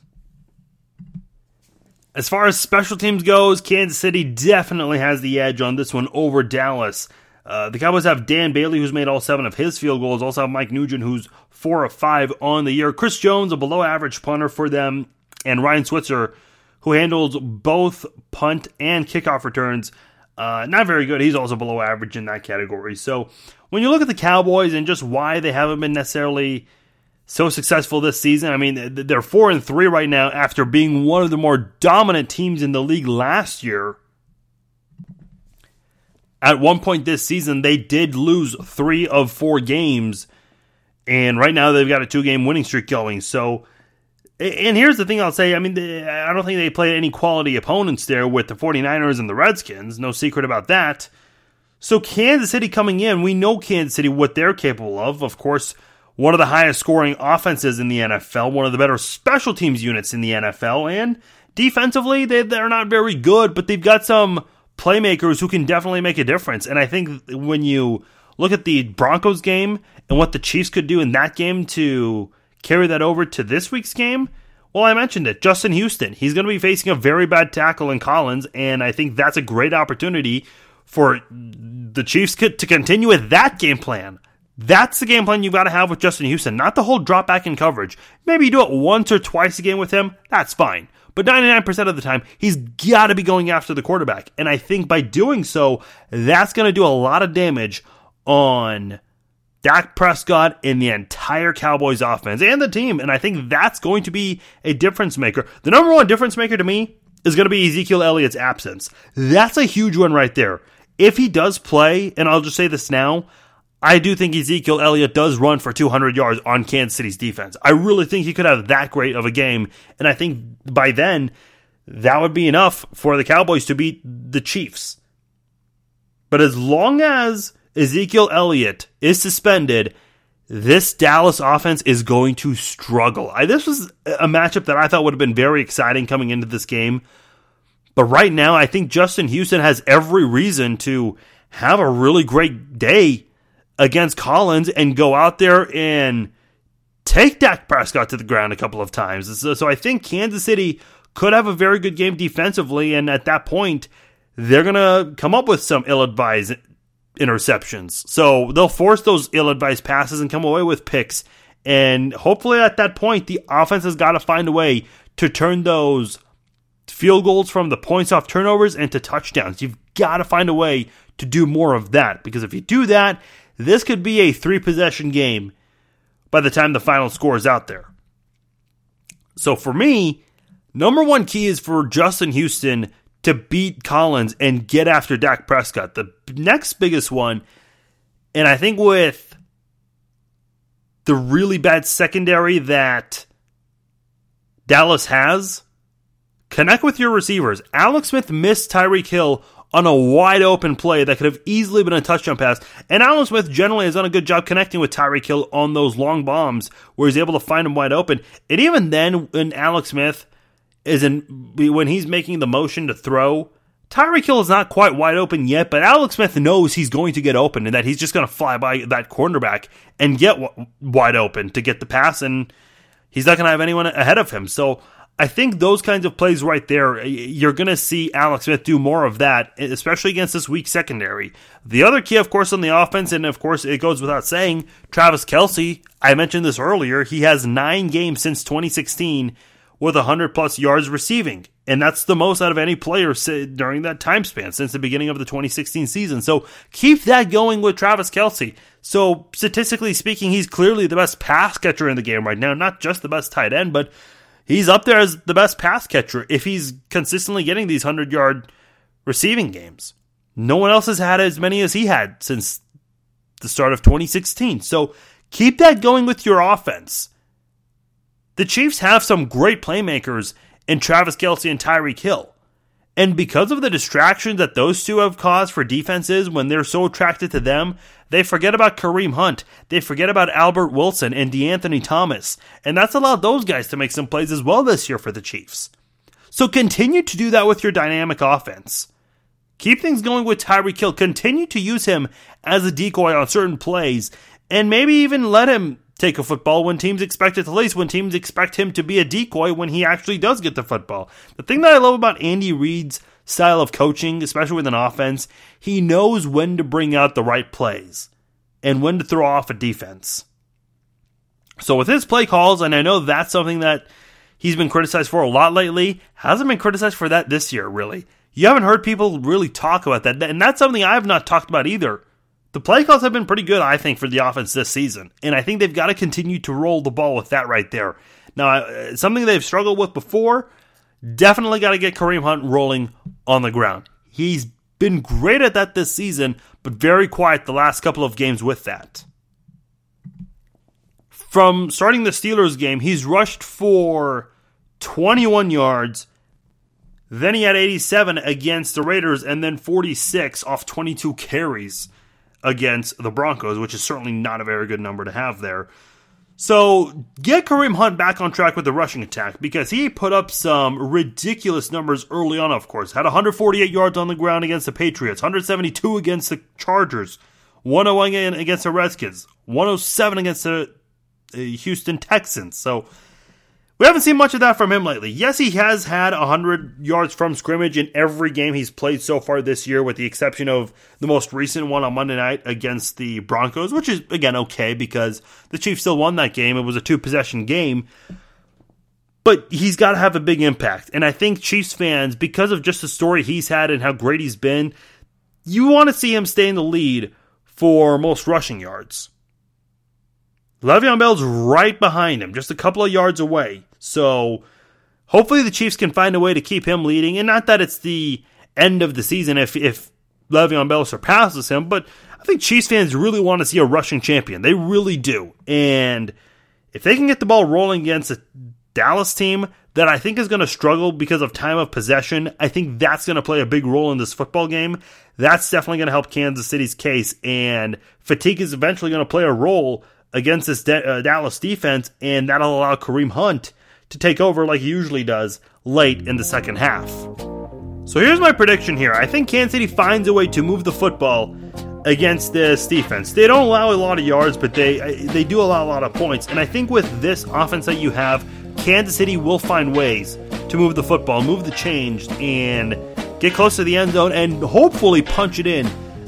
As far as special teams goes, Kansas City definitely has the edge on this one over Dallas. Uh, the Cowboys have Dan Bailey, who's made all seven of his field goals. Also have Mike Nugent, who's four of five on the year. Chris Jones, a below average punter for them, and Ryan Switzer, who handles both punt and kickoff returns. Uh, not very good. He's also below average in that category. So when you look at the Cowboys and just why they haven't been necessarily so successful this season, I mean they're four and three right now after being one of the more dominant teams in the league last year. At one point this season, they did lose three of four games, and right now they've got a two-game winning streak going. So and here's the thing I'll say. I mean, I don't think they played any quality opponents there with the 49ers and the Redskins. No secret about that. So, Kansas City coming in, we know Kansas City, what they're capable of. Of course, one of the highest scoring offenses in the NFL, one of the better special teams units in the NFL. And defensively, they, they're not very good, but they've got some playmakers who can definitely make a difference. And I think when you look at the Broncos game and what the Chiefs could do in that game to carry that over to this week's game? Well, I mentioned it. Justin Houston. He's going to be facing a very bad tackle in Collins, and I think that's a great opportunity for the Chiefs to continue with that game plan. That's the game plan you've got to have with Justin Houston, not the whole drop back in coverage. Maybe you do it once or twice a game with him, that's fine. But 99% of the time, he's got to be going after the quarterback. And I think by doing so, that's going to do a lot of damage on Dak Prescott and the entire Cowboys offense and the team. And I think that's going to be a difference maker. The number one difference maker to me is going to be Ezekiel Elliott's absence. That's a huge one right there. If he does play, and I'll just say this now, I do think Ezekiel Elliott does run for 200 yards on Kansas City's defense. I really think he could have that great of a game. And I think by then, that would be enough for the Cowboys to beat the Chiefs. But as long as Ezekiel Elliott is suspended, this Dallas offense is going to struggle. I, this was a matchup that I thought would have been very exciting coming into this game. But right now, I think Justin Houston has every reason to have a really great day against Collins and go out there and take Dak Prescott to the ground a couple of times. So, so I think Kansas City could have a very good game defensively. And at that point, they're going to come up with some ill advised interceptions. So they'll force those ill advised passes and come away with picks. And hopefully at that point, the offense has got to find a way to turn those field goals from the points off turnovers into touchdowns. You've got to find a way to do more of that because if you do that, this could be a three possession game by the time the final score is out there. So for me, number one key is for Justin Houston to beat Collins and get after Dak Prescott. The next biggest one, and I think with the really bad secondary that Dallas has, connect with your receivers. Alex Smith missed Tyreek Hill on a wide open play that could have easily been a touchdown pass. And Alex Smith generally has done a good job connecting with Tyreek Hill on those long bombs where he's able to find him wide open. And even then, when Alex Smith is in, when he's making the motion to throw, Tyreek Hill is not quite wide open yet, but Alex Smith knows he's going to get open and that he's just going to fly by that cornerback and get w- wide open to get the pass, and he's not going to have anyone ahead of him. So I think those kinds of plays right there, you're going to see Alex Smith do more of that, especially against this weak secondary. The other key, of course, on the offense, and of course, it goes without saying, Travis Kelce. I mentioned this earlier. He has nine games since 2016 with 100 plus yards receiving. And that's the most out of any player during that time span since the beginning of the 2016 season. So keep that going with Travis Kelce. So statistically speaking, he's clearly the best pass catcher in the game right now. Not just the best tight end, but he's up there as the best pass catcher if he's consistently getting these 100 yard receiving games. No one else has had as many as he had since the start of 2016. So keep that going with your offense. The Chiefs have some great playmakers in Travis Kelce and Tyreek Hill. And because of the distraction that those two have caused for defenses when they're so attracted to them, they forget about Kareem Hunt. They forget about Albert Wilson and De'Anthony Thomas. And that's allowed those guys to make some plays as well this year for the Chiefs. So continue to do that with your dynamic offense. Keep things going with Tyreek Hill. Continue to use him as a decoy on certain plays. And maybe even let him take a football when teams expect it to lace, when teams expect him to be a decoy when he actually does get the football. The thing that I love about Andy Reid's style of coaching, especially with an offense, he knows when to bring out the right plays and when to throw off a defense. So with his play calls, and I know that's something that he's been criticized for a lot lately, hasn't been criticized for that this year, really. You haven't heard people really talk about that, and that's something I've not talked about either. The play calls have been pretty good, I think, for the offense this season, and I think they've got to continue to roll the ball with that right there. Now, uh, something they've struggled with before, definitely got to get Kareem Hunt rolling on the ground. He's been great at that this season, but very quiet the last couple of games with that. From starting the Steelers game, he's rushed for 21 yards. Then he had 87 against the Raiders and then 46 off 22 carries against the Broncos, which is certainly not a very good number to have there. So get Kareem Hunt back on track with the rushing attack because he put up some ridiculous numbers early on, of course. Had 148 yards on the ground against the Patriots, 172 against the Chargers, 101 against the Redskins, 107 against the uh, Houston Texans. So we haven't seen much of that from him lately. Yes, he has had 100 yards from scrimmage in every game he's played so far this year, with the exception of the most recent one on Monday night against the Broncos, which is, again, okay because the Chiefs still won that game. It was a two possession game. But he's got to have a big impact. And I think Chiefs fans, because of just the story he's had and how great he's been, you want to see him stay in the lead for most rushing yards. Le'Veon Bell's right behind him, just a couple of yards away. So hopefully the Chiefs can find a way to keep him leading. And not that it's the end of the season if if Le'Veon Bell surpasses him, but I think Chiefs fans really want to see a rushing champion. They really do. And if they can get the ball rolling against a Dallas team that I think is going to struggle because of time of possession, I think that's going to play a big role in this football game. That's definitely going to help Kansas City's case. And fatigue is eventually going to play a role against this De- uh, Dallas defense, and that'll allow Kareem Hunt to take over like he usually does late in the second half. So here's my prediction here. I think Kansas City finds a way to move the football against this defense. They don't allow a lot of yards, but they they do allow a lot of points. And I think with this offense that you have, Kansas City will find ways to move the football, move the change, and get close to the end zone and hopefully punch it in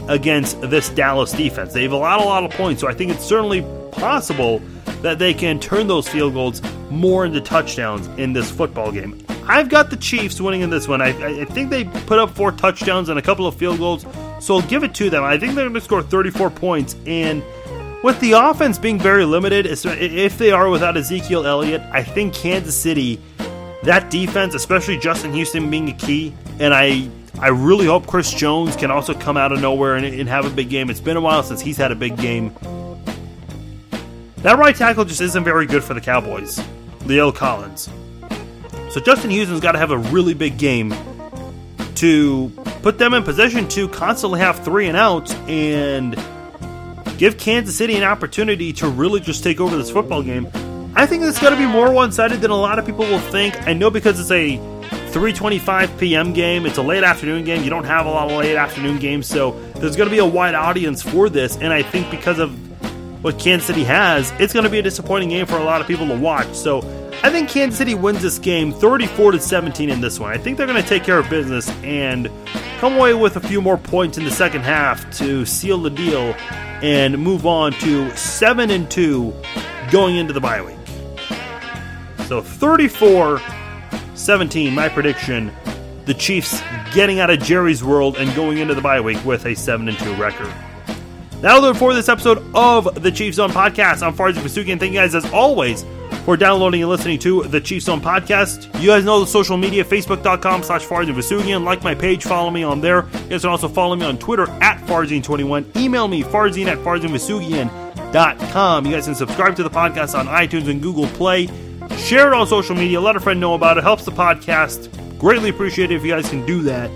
against this Dallas defense. They've allowed a lot of points, so I think it's certainly possible that they can turn those field goals more into touchdowns in this football game. I've got the Chiefs winning in this one. I, I think they put up four touchdowns and a couple of field goals, so I'll give it to them. I think they're going to score 34 points. And with the offense being very limited, if they are without Ezekiel Elliott, I think Kansas City, that defense, especially Justin Houston being a key, and I I really hope Chris Jones can also come out of nowhere and, and have a big game. It's been a while since he's had a big game. That right tackle just isn't very good for the Cowboys, La'el Collins. So Justin Houston's got to have a really big game to put them in position to constantly have three and outs and give Kansas City an opportunity to really just take over this football game. I think it's going to be more one-sided than a lot of people will think. I know because it's a 3:25 p.m. game, it's a late afternoon game. You don't have a lot of late afternoon games, so there's going to be a wide audience for this. And I think because of what Kansas City has, it's going to be a disappointing game for a lot of people to watch. So I think Kansas City wins this game 34 to 17 in this one. I think they're going to take care of business and come away with a few more points in the second half to seal the deal and move on to 7 and 2 going into the bye week. So 34 17, my prediction. The Chiefs getting out of Jerry's world and going into the bye week with a 7 and 2 record. That'll do it for this episode of the Chiefs Zone Podcast. I'm Farzin Vousoughian. Thank you guys, as always, for downloading and listening to the Chiefs Zone Podcast. You guys know the social media, facebook.com slash Farzin. Like my page, follow me on there. You guys can also follow me on Twitter at Farzin21. Email me, farzin at farzinvousoughian.com. You guys can subscribe to the podcast on iTunes and Google Play. Share it on social media. Let a friend know about it. Helps the podcast. Greatly appreciate it if you guys can do that.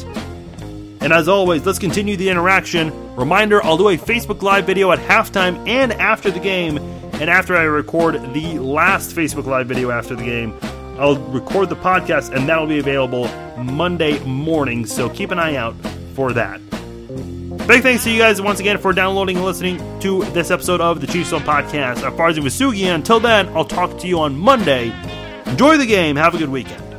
And as always, let's continue the interaction. Reminder I'll do a Facebook Live video at halftime and after the game. And after I record the last Facebook Live video after the game, I'll record the podcast and that'll be available Monday morning. So keep an eye out for that. Big thanks to you guys once again for downloading and listening to this episode of the Chiefs Zone Podcast. I'm Farzin Vousoughian. Until then, I'll talk to you on Monday. Enjoy the game. Have a good weekend.